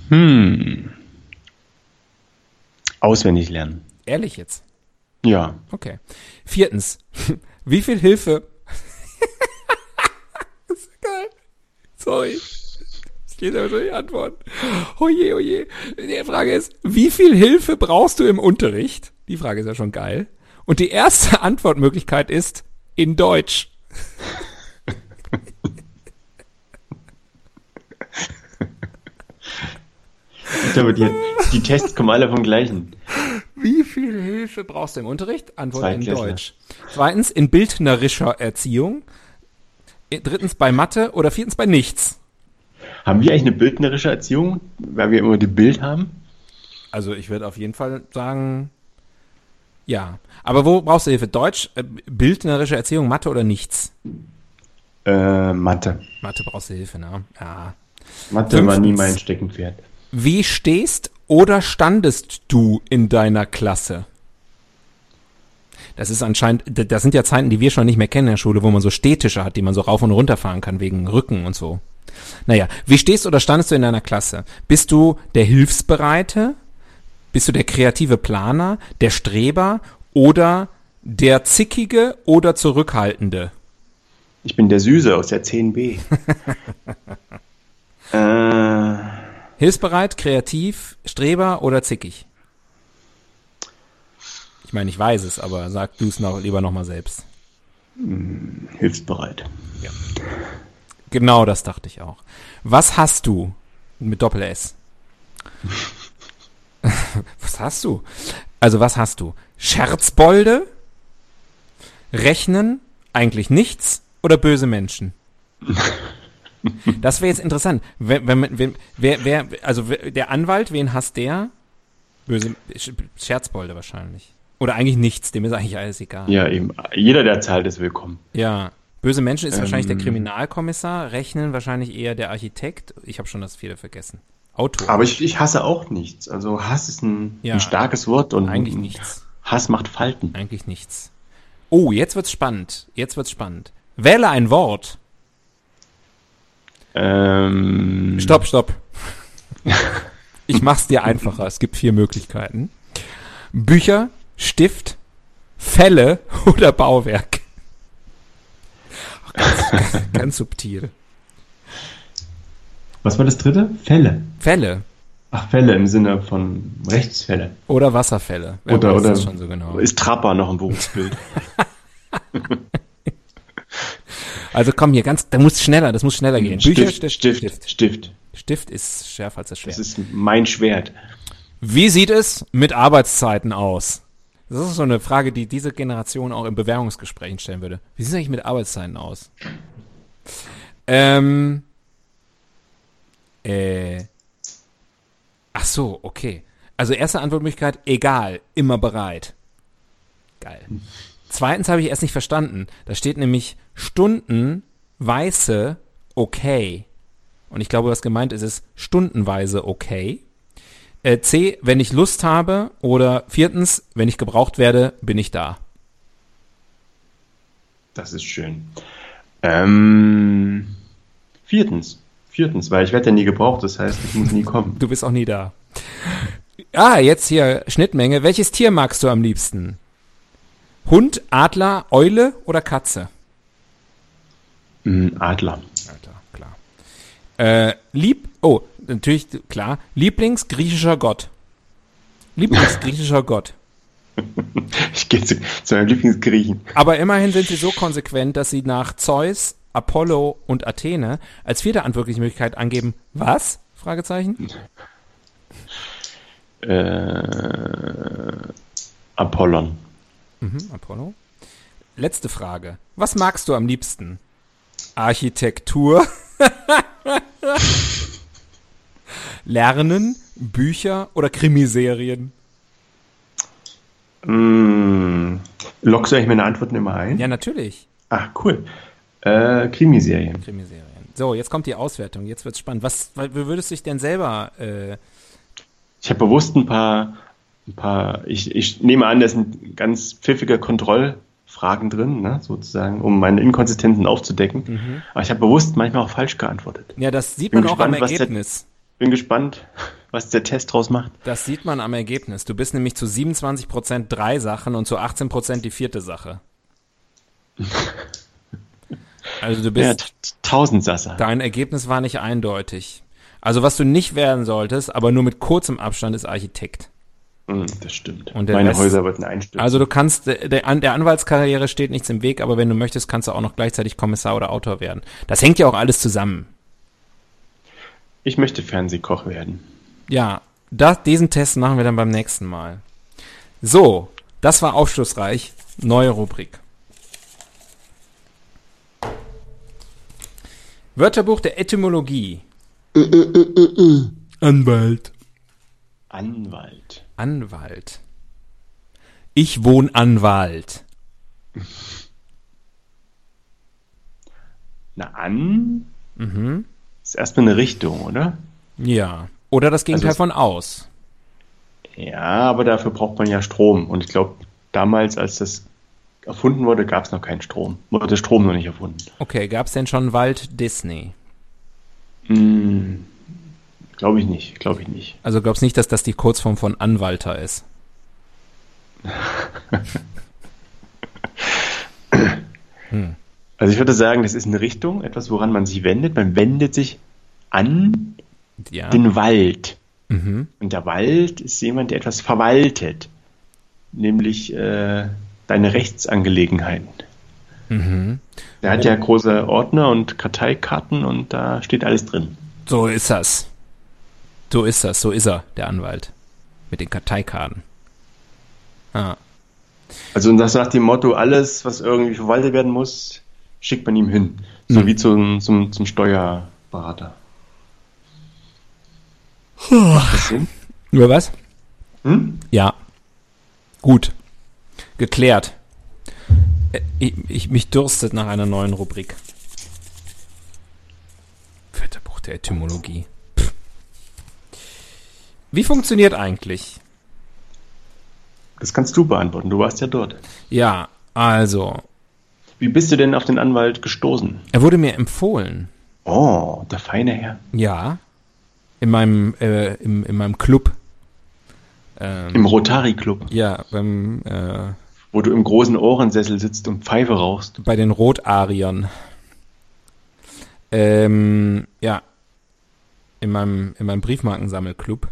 Hm. Auswendig lernen. Ehrlich jetzt? Ja. Okay. Viertens. *laughs* Wie viel Hilfe? das *laughs* ist geil. Sorry. Ich gehe aber durch die Antworten. Oje, oje. Die Frage ist, wie viel Hilfe brauchst du im Unterricht? Die Frage ist ja schon geil. Und die erste *laughs* Antwortmöglichkeit ist in Deutsch. Ich glaube, die, die Tests kommen alle vom gleichen. Wie Hilfe brauchst du im Unterricht? Antwort in. Deutsch. Zweitens, in bildnerischer Erziehung. Drittens bei Mathe oder viertens bei nichts. Haben wir eigentlich eine bildnerische Erziehung, weil wir immer die Bild haben? Also ich würde auf jeden Fall sagen, ja. Aber wo brauchst du Hilfe? Deutsch, äh, bildnerische Erziehung, Mathe oder nichts? Äh, Mathe. Mathe brauchst du Hilfe, ne? Ja. Mathe war nie Fünftens. mein Steckenpferd. Wie stehst oder standest du in deiner Klasse? Das ist anscheinend, das sind ja Zeiten, die wir schon nicht mehr kennen in der Schule, wo man so Stehtische hat, die man so rauf und runter fahren kann wegen Rücken und so. Naja, wie stehst oder standest du in deiner Klasse? Bist du der Hilfsbereite? Bist du der kreative Planer, der Streber oder der zickige oder zurückhaltende? Ich bin der Süße aus der 10b. *laughs* äh, Hilfsbereit, kreativ, Streber oder zickig? Ich meine, ich weiß es, aber sag du es noch, lieber nochmal selbst. hilfsbereit. Genau das dachte ich auch. Was hast du mit Doppel S? *laughs* was hast du? Also was hast du? Scherzbolde? Rechnen? Eigentlich nichts? Oder böse Menschen? *laughs* Das wäre jetzt interessant. Wenn, wenn, wer, wer, also wer- der Anwalt, wen hasst der? Böse Sch- Scherzbolde wahrscheinlich. Oder eigentlich nichts, dem ist eigentlich alles egal. Ja, eben. Jeder, der zahlt, ist willkommen. Ja. Böse Menschen ist wahrscheinlich der Ähm. Kriminalkommissar, Rechnen wahrscheinlich eher der Architekt. Ich habe schon das viele vergessen. Autor. Aber ich, ich hasse auch nichts. Also Hass ist ein, Ja. ein starkes Wort und Eigentlich nichts. Hass macht Falten. Eigentlich nichts. Oh, jetzt wird's spannend. Jetzt wird's spannend. Wähle ein Wort. Ähm, Stopp, stopp. *laughs* Ich mach's dir einfacher. Es gibt vier Möglichkeiten. Bücher, Stift, Fälle *laughs* oder Bauwerk. Ach, Ganz, ganz, ganz subtil. Was war das dritte? Fälle. Fälle Ach, Fälle im Sinne von Rechtsfälle. oder Wasserfälle. Wer Oder, weiß oder das schon so genau. ist Trapper noch ein Berufsbild? *laughs* Also komm hier ganz, da muss schneller, das muss schneller gehen. Bücher, Stift, Stift, Stift, Stift ist schärfer als das Schwert. Das ist mein Schwert. Wie sieht es mit Arbeitszeiten aus? Das ist so eine Frage, die diese Generation auch in Bewerbungsgesprächen stellen würde. Wie sieht es eigentlich mit Arbeitszeiten aus? Ähm, äh, ach so, okay. Also erste Antwortmöglichkeit, egal, immer bereit. Geil. Zweitens habe ich erst nicht verstanden. Da steht nämlich Stunden, weiße, okay. Und ich glaube, was gemeint ist, ist stundenweise okay. Äh, C, wenn ich Lust habe. Oder viertens, wenn ich gebraucht werde, bin ich da. Das ist schön. Ähm, viertens. Viertens, weil ich werde ja nie gebraucht, das heißt, ich muss nie kommen. Du bist auch nie da. Ah, jetzt hier Schnittmenge. Welches Tier magst du am liebsten? Hund, Adler, Eule oder Katze? Mm, Adler. Alter, klar. Äh, lieb, oh, natürlich, klar. Lieblingsgriechischer Gott. Lieblingsgriechischer Gott. *laughs* Ich gehe zu, zu meinem Lieblingsgriechen. Aber immerhin sind sie so konsequent, dass sie nach Zeus, Apollo und Athene als vierte Antwortmöglichkeit angeben, was? Fragezeichen. Äh, Apollon. Mhm, Apollo. Letzte Frage. Was magst du am liebsten? Architektur? *laughs* Lernen, Bücher oder Krimiserien? Mm, lockst du eigentlich meine Antworten immer ein? Ja, natürlich. Ach, cool. Äh, Krimiserien. Krimiserien. So, jetzt kommt die Auswertung. Jetzt wird's spannend. Was, wie würdest du dich denn selber, äh, Ich habe bewusst ein paar, ein paar, ich, ich nehme an, da sind ganz pfiffige Kontrollfragen drin, ne, sozusagen, um meine Inkonsistenzen aufzudecken. Mhm. Aber ich habe bewusst manchmal auch falsch geantwortet. ja, das sieht Bin man auch am gespannt, was der- Ergebnis. Bin gespannt, was der Test draus macht. Das sieht man am Ergebnis. Du bist nämlich zu 27% drei Sachen und zu 18% die vierte Sache. *laughs* Also du bist, Ja, t- Tausendsasser. dein Ergebnis war nicht eindeutig. Also was du nicht werden solltest, aber nur mit kurzem Abstand ist Architekt. Mm, das stimmt. Meine Rest- Häuser würden einstürzen. Also du kannst, der, der An- der Anwaltskarriere steht nichts im Weg, aber wenn du möchtest, kannst du auch noch gleichzeitig Kommissar oder Autor werden. Das hängt ja auch alles zusammen. ich möchte Fernsehkoch werden. Ja, das, diesen Test machen wir dann beim nächsten Mal. So, Das war aufschlussreich. Neue Rubrik. Wörterbuch der Etymologie. Anwalt. Anwalt. Anwalt. Ich wohn an Wald. Na, an Mhm. ist erstmal eine Richtung, oder? Ja. Oder das Gegenteil Also es- von aus. Ja, aber dafür braucht man ja Strom. Und ich glaube, damals, als das erfunden wurde, gab es noch keinen Strom. Wurde der Strom noch nicht erfunden. Okay, gab's denn schon Wald Disney? Hm, glaube ich nicht, glaube ich nicht. Also glaubst nicht, dass das die Kurzform von Anwalter ist? *laughs* Also ich würde sagen, das ist eine Richtung, etwas, woran man sich wendet. Man wendet sich an Ja. den Wald. Mhm. Und der Wald ist jemand, der etwas verwaltet. Nämlich äh, deine Rechtsangelegenheiten. Mhm. Der hat ja große Ordner und Karteikarten und da steht alles drin. So ist das. So ist das, so ist er, der Anwalt. Mit den Karteikarten. Ah. Also und das nach dem Motto, alles, was irgendwie verwaltet werden muss, schickt man ihm hin. So Mhm. wie zum, zum, zum Steuerberater. Über was? Hm? Ja. Gut. Geklärt. Äh, Ich, ich, mich dürstet nach einer neuen Rubrik. Wörterbuch der Etymologie. Wie funktioniert eigentlich? Das kannst du beantworten, du warst ja dort. Ja, also, Wie bist du denn auf den Anwalt gestoßen? er wurde mir empfohlen. Oh, der feine Herr. Ja. In meinem, äh, im, in meinem Club. Ähm, Im Rotary Club, ja, beim, äh, wo du im großen Ohrensessel sitzt und Pfeife rauchst. bei den Rotariern. Ähm, ja. In meinem, in meinem Briefmarkensammelclub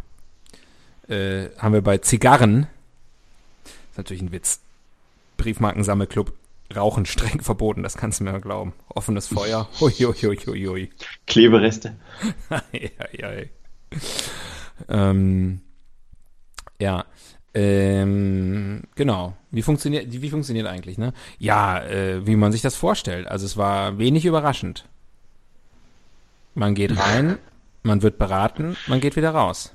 äh, haben wir bei Zigarren, ist natürlich ein Witz, Briefmarkensammelclub, Rauchen streng *laughs* verboten, das kannst du mir glauben. Offenes Feuer, *laughs* hui, hui, hui, hui, hui. Klebereste. *laughs* Ei, ei, ei. ähm, ja, ähm, genau. Wie funktioniert, wie funktioniert eigentlich, ne? Ja, äh, wie man sich das vorstellt. Also es war wenig überraschend. Man geht rein, man wird beraten, man geht wieder raus.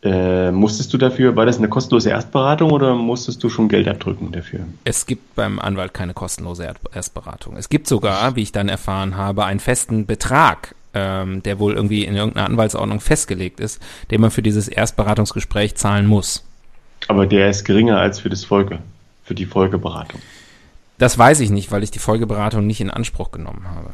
Äh, musstest du dafür, war das eine kostenlose Erstberatung oder musstest du schon Geld abdrücken dafür? Es gibt beim Anwalt keine kostenlose Erstberatung. Es gibt sogar, wie ich dann erfahren habe, einen festen Betrag, ähm, der wohl irgendwie in irgendeiner Anwaltsordnung festgelegt ist, den man für dieses Erstberatungsgespräch zahlen muss. Aber der ist geringer als für das Folge, für die Folgeberatung. Das weiß ich nicht, weil ich die Folgeberatung nicht in Anspruch genommen habe.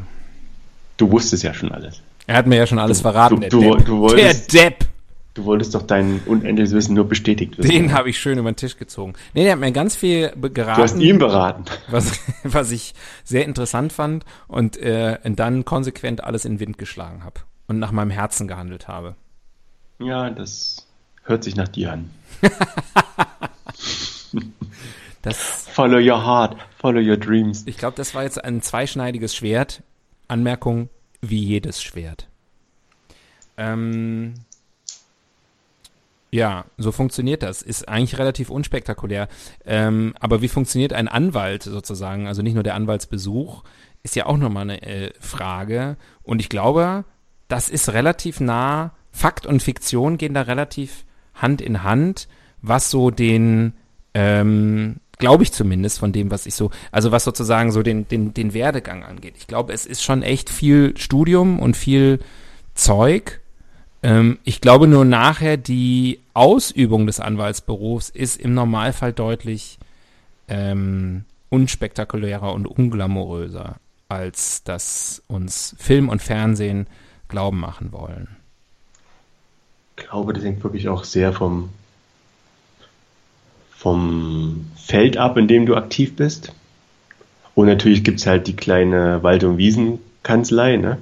Du wusstest ja schon alles. Er hat mir ja schon alles Du- verraten, du- der du- Depp. du wolltest- der Depp! Du wolltest doch dein unendliches Wissen nur bestätigt wissen. Den habe ich schön über den Tisch gezogen. Nee, der hat mir ganz viel geraten. du hast ihn beraten. was, *laughs* was ich sehr interessant fand und äh, dann konsequent alles in den Wind geschlagen habe und nach meinem Herzen gehandelt habe. Ja, das hört sich nach dir an. *laughs* Das, Follow your heart, follow your dreams. ich glaube, das war jetzt ein zweischneidiges Schwert. Anmerkung, wie jedes Schwert. Ähm, ja, so funktioniert das. Ist eigentlich relativ unspektakulär. Ähm, aber wie funktioniert ein Anwalt sozusagen? Also nicht nur der Anwaltsbesuch, ist ja auch nochmal eine äh, Frage. Und ich glaube, das ist relativ nah. Fakt und Fiktion gehen da relativ Hand in Hand, was so den, ähm, glaube ich zumindest von dem, was ich so, also was sozusagen so den, den, den Werdegang angeht. Ich glaube, es ist schon echt viel Studium und viel Zeug. Ähm, ich glaube nur nachher die Ausübung des Anwaltsberufs ist im Normalfall deutlich ähm, unspektakulärer und unglamouröser, als das uns Film und Fernsehen glauben machen wollen. Ich glaube, das hängt wirklich auch sehr vom, vom Feld ab, in dem du aktiv bist. Und natürlich gibt es halt die kleine Wald- und Wiesenkanzlei, ne?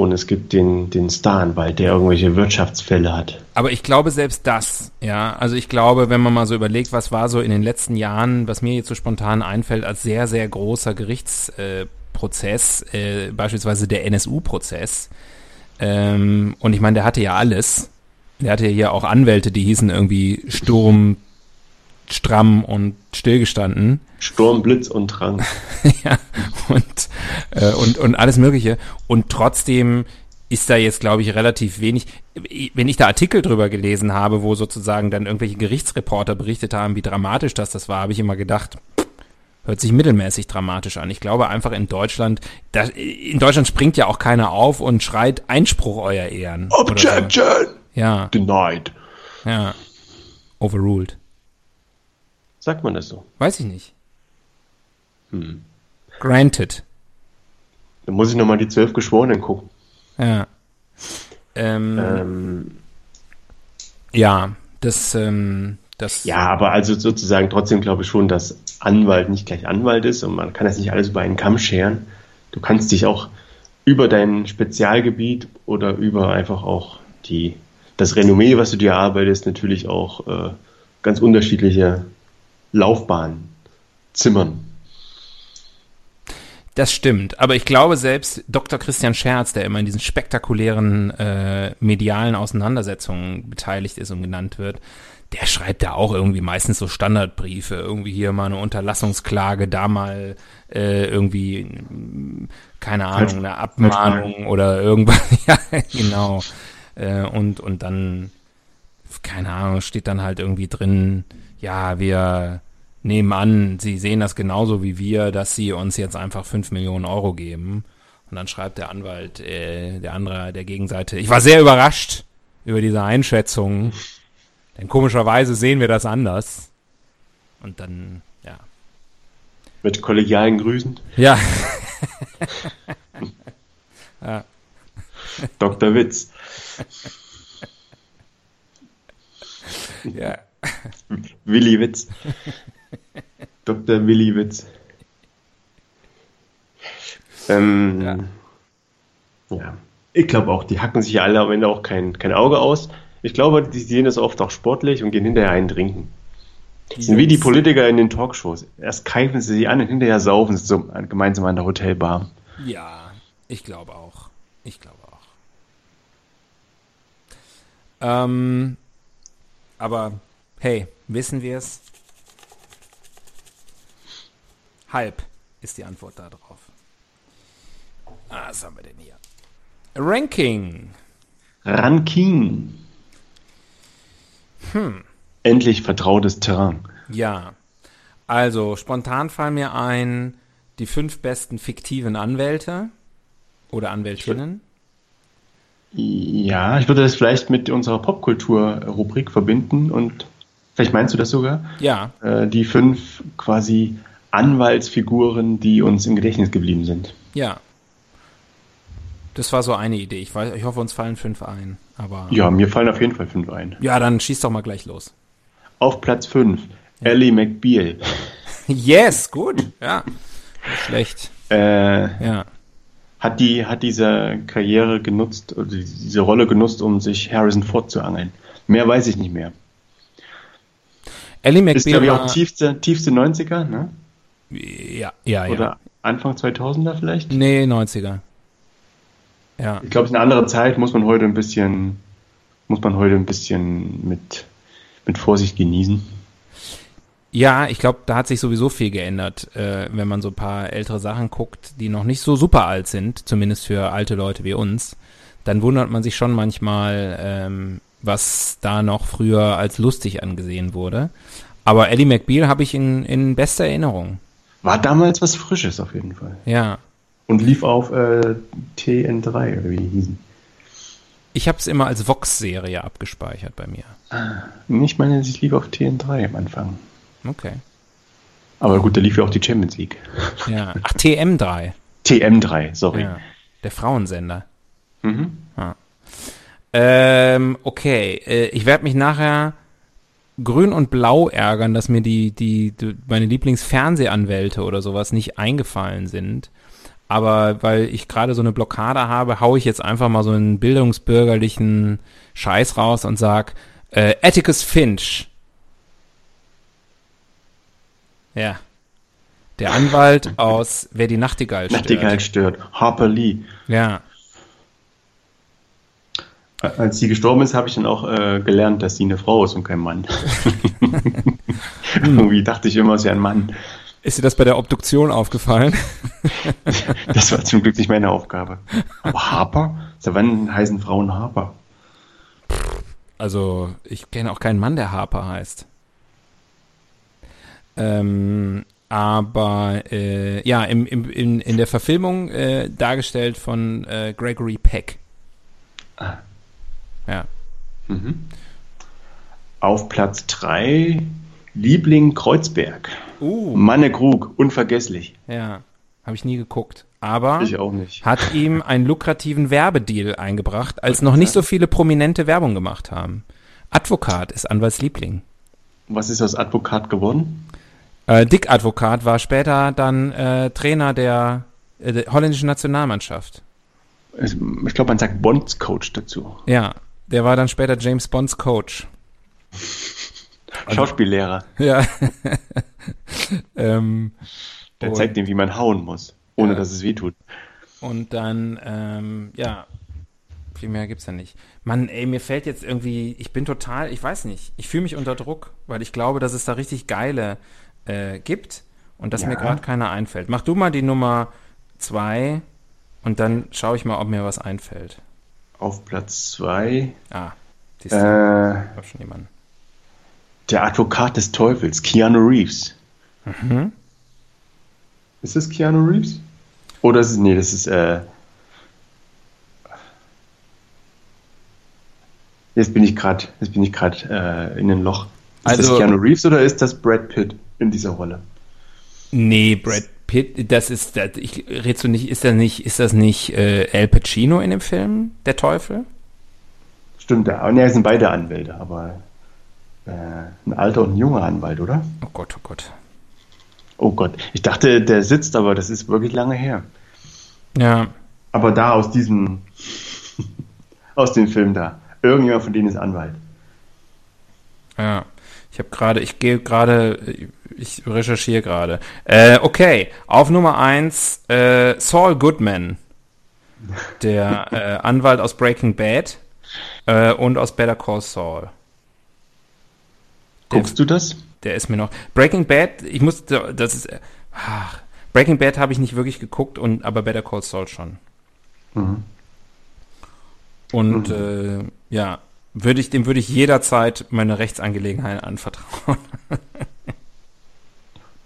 Und es gibt den, den Staranwalt, der irgendwelche Wirtschaftsfälle hat. Aber ich glaube selbst das, ja, also ich glaube, wenn man mal so überlegt, was war so in den letzten Jahren, was mir jetzt so spontan einfällt, als sehr, sehr großer Gerichtsprozess, äh, äh, beispielsweise der NSU-Prozess, ähm, und ich meine, der hatte ja alles, Der hatte ja hier auch Anwälte, die hießen irgendwie Sturm, stramm und stillgestanden. Sturm, Blitz und Drang. *laughs* ja, und, äh, und, und alles Mögliche. Und trotzdem ist da jetzt, glaube ich, relativ wenig. Wenn ich da Artikel drüber gelesen habe, wo sozusagen dann irgendwelche Gerichtsreporter berichtet haben, wie dramatisch das das war, habe ich immer gedacht, hört sich mittelmäßig dramatisch an. Ich glaube einfach in Deutschland, da, in Deutschland springt ja auch keiner auf und schreit Einspruch euer Ehren. Objection! So. Ja. Denied. Ja. Overruled. Sagt man das so? Weiß ich nicht. Hm. Granted. Dann muss ich nochmal die zwölf Geschworenen gucken. Ja. Ähm, ähm, ja, das, ähm, das. Ja, aber also sozusagen trotzdem glaube ich schon, dass Anwalt nicht gleich Anwalt ist und man kann das nicht alles über einen Kamm scheren. Du kannst dich auch über dein Spezialgebiet oder über einfach auch die, das Renommee, was du dir erarbeitest, natürlich auch äh, ganz unterschiedliche Laufbahnen zimmern. Das stimmt, aber ich glaube selbst Dr. Christian Scherz, der immer in diesen spektakulären äh, medialen Auseinandersetzungen beteiligt ist und genannt wird, der schreibt ja auch irgendwie meistens so Standardbriefe, irgendwie hier mal eine Unterlassungsklage, da mal äh, irgendwie, keine Ahnung, eine Abmahnung oder irgendwas, *laughs* ja, genau. Äh, und, und dann, keine Ahnung, steht dann halt irgendwie drin, ja, wir nehmen an, sie sehen das genauso wie wir, dass sie uns jetzt einfach fünf Millionen Euro geben. Und dann schreibt der Anwalt, äh, der andere, der Gegenseite, ich war sehr überrascht über diese Einschätzung, denn komischerweise sehen wir das anders. Und dann, ja. Mit kollegialen Grüßen. Ja. *laughs* ja. Dr. Witz. ja. *laughs* Willi Witz. Dr. Willi Witz. Ähm, ja. ja. Ich glaube auch, die hacken sich alle am Ende auch kein, kein Auge aus. Ich glaube, die sehen das oft auch sportlich und gehen hinterher einen trinken. Das sind wie die Politiker in den Talkshows. Erst keifen sie sie an und hinterher saufen sie so, gemeinsam an der Hotelbar. Ja, ich glaube auch. Ich glaube auch. Ähm, aber hey, wissen wir es? Halb ist die Antwort darauf. Ah, was haben wir denn hier? Ranking. Ranking. Hm. Endlich vertrautes Terrain. Ja. Also, spontan fallen mir ein, die fünf besten fiktiven Anwälte oder Anwältinnen. Ja, ich würde das vielleicht mit unserer Popkultur-Rubrik verbinden und vielleicht meinst du das sogar? Ja. Äh, die fünf quasi Anwaltsfiguren, die uns im Gedächtnis geblieben sind. Ja. Das war so eine Idee. Ich, weiß, ich hoffe, uns fallen fünf ein. Aber, ja, mir fallen auf jeden Fall fünf ein. Ja, dann schieß doch mal gleich los. Auf Platz fünf, ja. Ellie McBeal. *laughs* yes, gut. Ja. Schlecht. Äh, ja. Hat, die, hat diese Karriere genutzt, oder diese Rolle genutzt, um sich Harrison Ford zu angeln. Mehr weiß ich nicht mehr. Ellie McBeal. Ist, glaube ich, auch tiefste, tiefste 90er, ne? Ja, ja, ja. Oder Anfang 2000er vielleicht? Nee, 90er. Ja. Ich glaube, es ist eine andere Zeit, muss man heute ein bisschen, muss man heute ein bisschen mit, mit Vorsicht genießen. Ja, ich glaube, da hat sich sowieso viel geändert, äh, wenn man so ein paar ältere Sachen guckt, die noch nicht so super alt sind, zumindest für alte Leute wie uns. Dann wundert man sich schon manchmal, ähm, was da noch früher als lustig angesehen wurde. Aber Ellie McBeal habe ich in, in bester Erinnerung. War damals was Frisches auf jeden Fall. Ja. Und lief auf äh, TN3 oder wie die hießen. Ich habe es immer als Vox-Serie abgespeichert bei mir. Ah, ich meine, es lief auf TN3 am Anfang. Okay. Aber gut, da lief ja auch die Champions League. Ja. Ach, TM3. TM3, sorry. Ja, der Frauensender. Mhm. Ja. Ähm, okay, äh, ich werde mich nachher grün und blau ärgern, dass mir die, die, die meine Lieblingsfernsehanwälte oder sowas nicht eingefallen sind. Aber weil ich gerade so eine Blockade habe, haue ich jetzt einfach mal so einen bildungsbürgerlichen Scheiß raus und sag äh, Atticus Finch. Ja. Der Anwalt *laughs* aus Wer die Nachtigall stört. Nachtigall stört. Harper Lee. Ja. Als sie gestorben ist, habe ich dann auch äh, gelernt, dass sie eine Frau ist und kein Mann. *laughs* Irgendwie dachte ich immer, sie ist ein Mann. Ist dir das bei der Obduktion aufgefallen? *laughs* das war zum Glück nicht meine Aufgabe. Aber Harper? Seit wann heißen Frauen Harper? Also, ich kenne auch keinen Mann, der Harper heißt. Ähm, aber äh, ja, im, im, in, in der Verfilmung äh, dargestellt von äh, Gregory Peck. Ah. Ja. Mhm. Auf Platz 3 Liebling Kreuzberg. Uh. Manne Krug, unvergesslich. Ja, habe ich nie geguckt. Aber hat ihm einen lukrativen Werbedeal eingebracht, als noch nicht so viele prominente Werbung gemacht haben. Advokat ist Anwaltsliebling. Was ist aus Advokat geworden? Äh, Dick Advokat war später dann äh, Trainer der, äh, der holländischen Nationalmannschaft. Ich ich glaube, man sagt Bonds Coach dazu. Ja, der war dann später James Bonds Coach. Schauspiellehrer. Ja. *laughs* ähm, Der zeigt ihm, wie man hauen muss, ohne Ja. dass es weh tut. Und dann, ähm, ja, viel mehr gibt's ja nicht. Mann, ey, mir fällt jetzt irgendwie, ich bin total, ich weiß nicht, ich fühle mich unter Druck, weil ich glaube, dass es da richtig geile äh, gibt und dass Ja. mir gerade keiner einfällt. Mach du mal die Nummer zwei und dann schaue ich mal, ob mir was einfällt. Auf Platz 2 Ah, siehst du, äh, schon jemanden. der Advokat des Teufels, Keanu Reeves. Mhm. Ist das Keanu Reeves? Oder ist es, nee, das ist, äh, jetzt bin ich gerade, jetzt bin ich gerade äh, in ein Loch. Ist Also- das Keanu Reeves oder ist das Brad Pitt in dieser Rolle? Nee, Brad Pitt, das ist, das, ich redst du nicht, ist das nicht, ist das nicht äh, Al Pacino in dem Film, der Teufel? Stimmt, ja, ne, sind beide Anwälte, aber äh, ein alter und ein junger Anwalt, oder? Oh Gott, oh Gott. Oh Gott, ich dachte, der sitzt, aber das ist wirklich lange her. Ja, Aber da aus diesem, *laughs* aus dem Film da, irgendjemand von denen ist Anwalt. Ja, ich habe gerade, ich gehe gerade, ich recherchiere gerade. Äh, okay, auf Nummer eins äh, Saul Goodman, der äh, Anwalt aus Breaking Bad äh, und aus Better Call Saul. Der, Guckst du das? der ist mir noch. Breaking Bad, ich muss, das ist, ach, Breaking Bad habe ich nicht wirklich geguckt und aber Better Call Saul schon. Mhm. Und äh, ja, würde ich dem würde ich jederzeit meine Rechtsangelegenheiten anvertrauen. *laughs*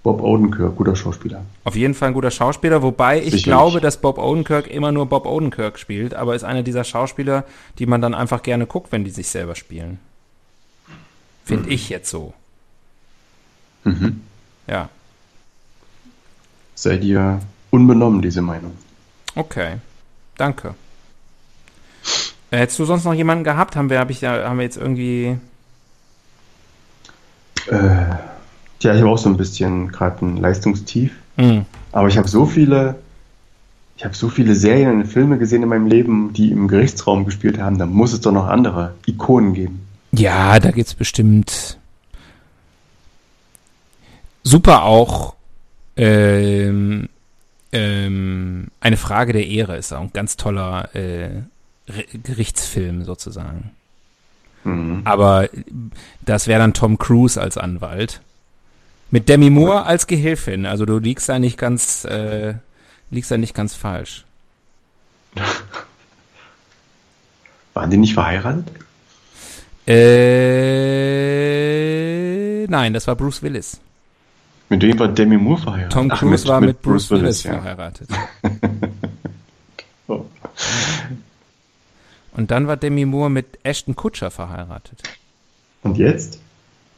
Bob Odenkirk, guter Schauspieler. Auf jeden Fall ein guter Schauspieler, wobei ich Sicherlich. glaube, dass Bob Odenkirk immer nur Bob Odenkirk spielt, aber ist einer dieser Schauspieler, die man dann einfach gerne guckt, wenn die sich selber spielen. Finde ich jetzt so. Mhm. Ja, Seid ihr unbenommen, diese Meinung? okay. Danke. Äh, Hättest du sonst noch jemanden gehabt? Haben wir, hab ich, haben wir jetzt irgendwie. Äh, tja, ich habe auch so ein bisschen gerade ein Leistungstief. Hm. Aber ich habe so viele, ich habe so viele Serien und Filme gesehen in meinem Leben, die im Gerichtsraum gespielt haben. Da muss es doch noch andere Ikonen geben. Ja, da geht's bestimmt super auch ähm, ähm, eine Frage der Ehre ist auch ein ganz toller äh, Gerichtsfilm sozusagen. Mhm. Aber das wäre dann Tom Cruise als Anwalt. Mit Demi Moore als Gehilfin. Also du liegst da nicht ganz, äh, liegst da nicht ganz falsch. *laughs* Waren die nicht verheiratet? Äh, nein, das war Bruce Willis. Mit wem war Demi Moore verheiratet? Tom Ach, Cruise war mit, Bruce, Willis, ja. verheiratet. *laughs* Oh. Und dann war Demi Moore mit Ashton Kutscher verheiratet. Und jetzt?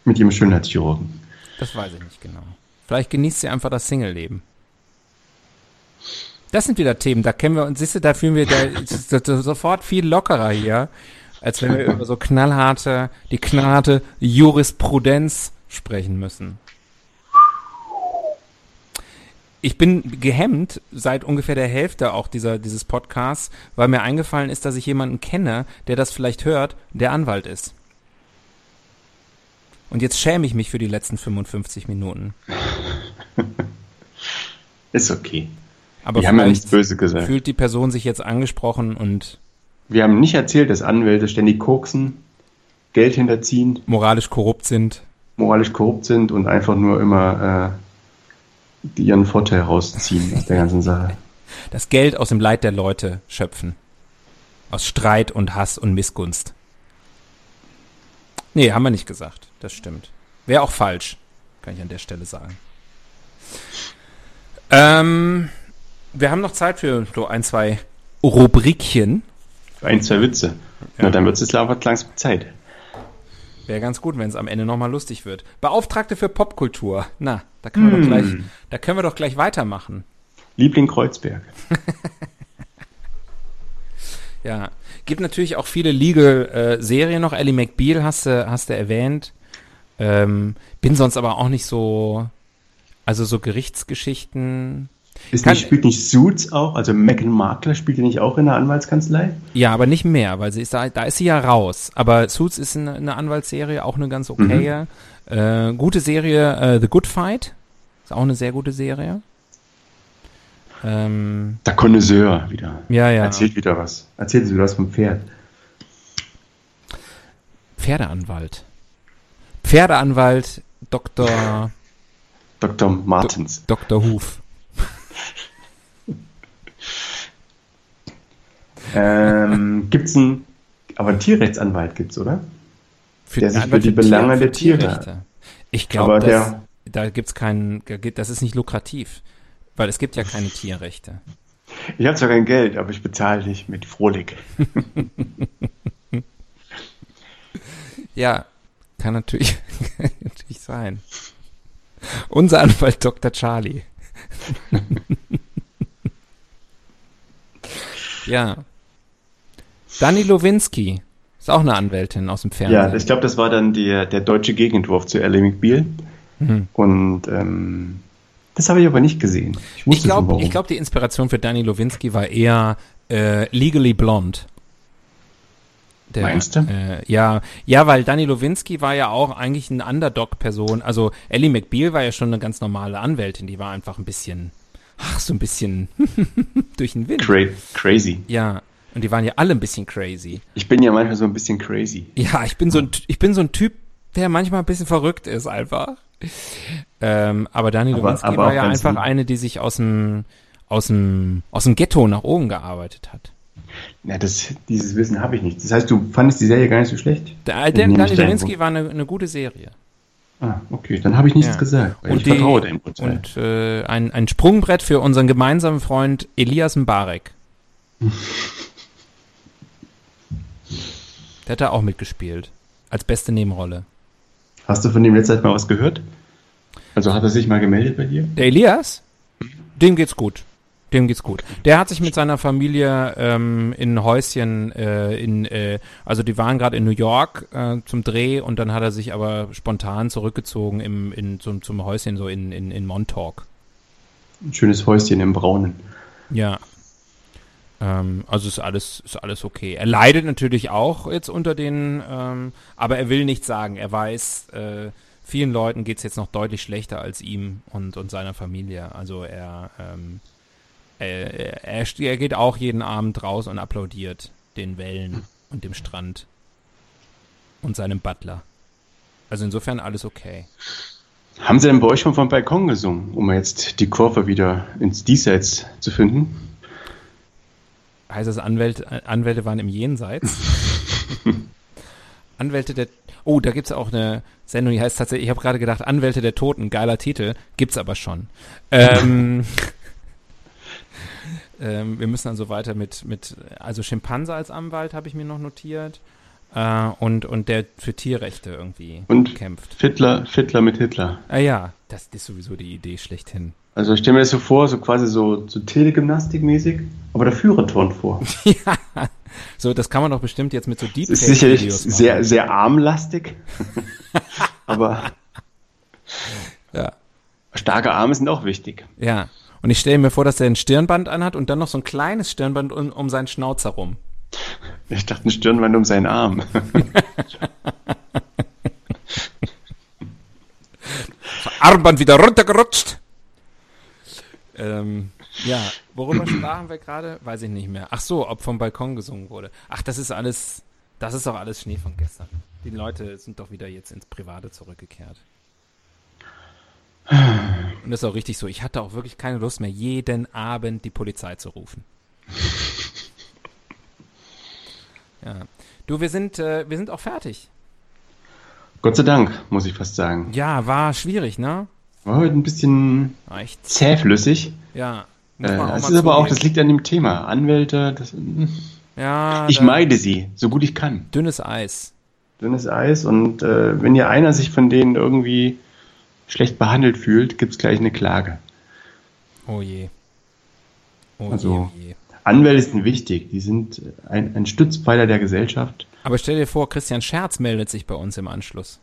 Mit ihrem Schönheitschirurgen. Das weiß ich nicht genau. Vielleicht genießt sie einfach das Single-Leben. Das sind wieder Themen, da kennen wir uns, siehst du, da fühlen wir da, sofort viel lockerer hier, als wenn wir über so knallharte, die knallharte Jurisprudenz sprechen müssen. Ich bin gehemmt seit ungefähr der Hälfte auch dieser, dieses Podcasts, weil mir eingefallen ist, dass ich jemanden kenne, der das vielleicht hört, der Anwalt ist. Und jetzt schäme ich mich für die letzten 55 Minuten. *laughs* Ist okay. Aber die haben ja nichts böse gesagt. fühlt die Person sich jetzt angesprochen und Wir haben nicht erzählt, dass Anwälte ständig koksen, Geld hinterziehen, Moralisch korrupt sind. moralisch korrupt sind und einfach nur immer äh, die ihren Vorteil rausziehen aus der ganzen Sache. Das Geld aus dem Leid der Leute schöpfen. Aus Streit und Hass und Missgunst. Nee, haben wir nicht gesagt. Das stimmt. Wäre auch falsch, kann ich an der Stelle sagen. Ähm, wir haben noch Zeit für so ein, zwei Rubrikchen. Ein, zwei Witze. Na, dann wird es langsam Zeit. Wäre ganz gut, wenn es am Ende nochmal lustig wird. Beauftragte für Popkultur. Na, da können wir, doch, gleich, da können wir doch gleich weitermachen. Liebling Kreuzberg. *laughs* Ja, gibt natürlich auch viele Legal-Serien noch. Ellie McBeal hast du, hast du erwähnt. Ähm, bin sonst aber auch nicht so, also so Gerichtsgeschichten. Ist nicht, spielt nicht Suits auch? Also Meghan Markle spielt die nicht auch in der Anwaltskanzlei? Ja, aber nicht mehr, weil sie ist da, da ist sie ja raus. Aber Suits ist eine, eine Anwaltsserie, auch eine ganz okaye. Äh, gute Serie, äh, The Good Fight. Ist auch eine sehr gute Serie. Ähm, Der Connoisseur wieder. ja, ja. Erzählt wieder was. Erzählt Sie was vom Pferd. Pferdeanwalt. Pferdeanwalt Dr. *laughs* Dr. Martens. Dr. Huf. Ähm, gibt's einen, aber einen Tierrechtsanwalt gibt's, oder? Für Der sich für die Belange Tier- der Tiere- Tierrechte. Ich glaube, der- da gibt's keinen, das ist nicht lukrativ. Weil es gibt ja keine Tierrechte. Ich habe zwar kein Geld, aber ich bezahle dich mit Frohlich. *laughs* Ja, kann natürlich, *laughs* kann natürlich sein. Unser Anwalt Dr. Charlie. *laughs* ja. Dani Lowinski ist auch eine Anwältin aus dem Fernsehen. Ja, ich glaube, das war dann der, der deutsche Gegenentwurf zu Ellie McBeal. Mhm. Und ähm, das habe ich aber nicht gesehen. Ich schon, glaube, ich glaub, die Inspiration für Danny Lowinski war eher äh, Legally Blonde. Der, Meinst du? Äh, ja, ja, weil Danny Lowinski war ja auch eigentlich eine Underdog-Person. Also Ellie McBeal war ja schon eine ganz normale Anwältin. Die war einfach ein bisschen, ach, so ein bisschen *laughs* durch den Wind. Cra crazy. Ja, und die waren ja alle ein bisschen crazy. Ich bin ja manchmal so ein bisschen crazy. Ja, ich bin so ein, ich bin so ein Typ, der manchmal ein bisschen verrückt ist einfach. Ähm, aber Dani Lewinsky war ja einfach lieb. eine, die sich aus dem, aus dem, aus dem Ghetto nach oben gearbeitet hat. Ja, das, dieses Wissen habe ich nicht. Das heißt, du fandest die Serie gar nicht so schlecht? Der, der, Nehme Dani Lewinsky war eine, eine gute Serie. Ah, okay. Dann habe ich nichts Ja. gesagt. Und, ich die, vertraue deinem Urteil. und äh, ein, ein Sprungbrett für unseren gemeinsamen Freund Elias Mbarek. *laughs* Der hat da auch mitgespielt. Als beste Nebenrolle. Hast du von dem letztes Mal was gehört? Also hat er sich mal gemeldet bei dir? Der Elias, dem geht's gut. Dem geht's gut. Der hat sich mit seiner Familie ähm, in ein Häuschen äh, in, äh, also die waren gerade in New York äh, zum Dreh und dann hat er sich aber spontan zurückgezogen im, in, zum, zum Häuschen so in, in, in Montauk. Ein schönes Häuschen im Braunen. Ja. Ähm, also ist alles, ist alles okay. Er leidet natürlich auch jetzt unter den, ähm, aber er will nichts sagen. Er weiß, äh, vielen Leuten geht's jetzt noch deutlich schlechter als ihm und, und seiner Familie. Also er, ähm, er, er, er geht auch jeden Abend raus und applaudiert den Wellen und dem Strand und seinem Butler. Also insofern alles okay. Haben sie denn bei euch schon vom Balkon gesungen, um jetzt die Kurve wieder ins Diesseits zu finden? Heißt das, Anwälte, Anwälte waren im Jenseits? *laughs* Anwälte der. Oh, da gibt's auch eine Sendung, die heißt tatsächlich, ich habe gerade gedacht, Anwälte der Toten, geiler Titel, gibt's aber schon. Ähm, *laughs* ähm, wir müssen also weiter mit, mit also Schimpanse als Anwalt habe ich mir noch notiert. Äh, und, und der für Tierrechte irgendwie Und kämpft. Fiddler, Fiddler mit Hitler. Ah ja, das ist sowieso die Idee schlechthin. Also ich stelle mir das so vor, so quasi so, so Telegymnastik-mäßig, aber der Führer turnt vor. *laughs* ja, so, das kann man doch bestimmt jetzt mit so Das ist sicherlich sehr, sehr armlastig, *laughs* aber Ja. starke Arme sind auch wichtig. Ja. Und ich stelle mir vor, dass er ein Stirnband anhat und dann noch so ein kleines Stirnband um, um seinen Schnauzer rum. Ich dachte, ein Stirnband um seinen Arm. *laughs* Armband wieder runtergerutscht. Ähm, Ja, worüber sprachen wir gerade? Weiß ich nicht mehr. Ach so, ob vom Balkon gesungen wurde. Ach, das ist alles, das ist doch alles Schnee von gestern. Die Leute sind doch wieder jetzt ins Private zurückgekehrt. Und das ist auch richtig so. Ich hatte auch wirklich keine Lust mehr, jeden Abend die Polizei zu rufen. Ja. Du, wir sind, äh, wir sind auch fertig. Gott sei Dank, muss ich fast sagen. Ja, war schwierig, ne? War heute ein bisschen War echt. zähflüssig. Ja. Äh, das ist aber auch, das liegt an dem Thema. Anwälte, das, Ja, ich meide sie, so gut ich kann. Dünnes Eis. Dünnes Eis und äh, wenn ihr einer sich von denen irgendwie schlecht behandelt fühlt, gibt's gleich eine Klage. Oh je. Oh Also- je, oh je. Anwälte sind wichtig, die sind ein, ein Stützpfeiler der Gesellschaft. Aber stell dir vor, Christian Scherz meldet sich bei uns im Anschluss.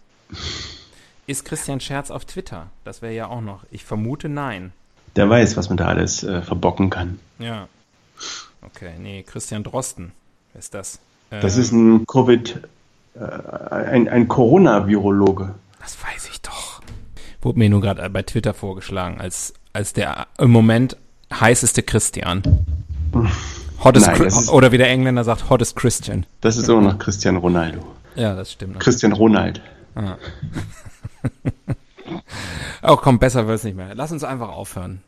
Ist Christian Scherz auf Twitter? Das wäre ja auch noch. Ich vermute nein. Der weiß, was man da alles äh, verbocken kann. Ja. Okay, nee, Christian Drosten. Wer ist das? Das Ähm, ist ein Covid, äh, ein, ein Corona-Virologe. Das weiß ich doch. Wurde mir nur gerade bei Twitter vorgeschlagen, als, als der im Moment heißeste Christian. Hottest Nein, Chri- das ist- oder wie der Engländer sagt, hottest Christian. Das ist immer noch Cristiano Ronaldo. Ja, das stimmt. Christian Ronald. Ah. *laughs* oh komm, besser wird's nicht mehr. Lass uns einfach aufhören.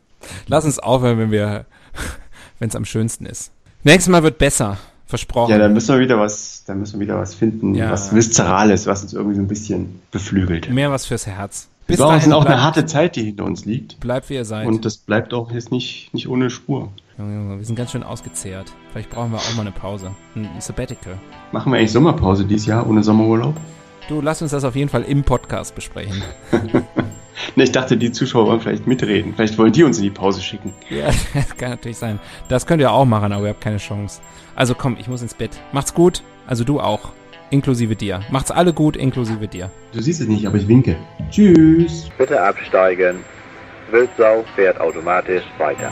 Lass uns aufhören, wenn wir, *laughs* wenn es am schönsten ist. Nächstes Mal wird besser. Versprochen. Ja, da müssen wir wieder was, da müssen wir wieder was finden, Ja. was Viszerales, was uns irgendwie so ein bisschen beflügelt. Mehr was fürs Herz. Es war auch bleibt, eine harte Zeit, die hinter uns liegt. bleibt wie ihr seid. Und das bleibt auch jetzt nicht, nicht ohne Spur. Junge, wir sind ganz schön ausgezehrt. Vielleicht brauchen wir auch mal eine Pause. Ein Sabbatical. Machen wir eigentlich Sommerpause dieses Jahr ohne Sommerurlaub? Du, lass uns das auf jeden Fall im Podcast besprechen. *laughs* Ne, ich dachte, die Zuschauer wollen vielleicht mitreden. Vielleicht wollen die uns in die Pause schicken. Ja, *laughs* das kann natürlich sein. Das könnt ihr auch machen, aber ihr habt keine Chance. Also komm, ich muss ins Bett. Macht's gut. Also du auch. Inklusive dir. Macht's alle gut, inklusive dir. Du siehst es nicht, aber ich winke. Tschüss. Bitte absteigen. Wildsau fährt automatisch weiter.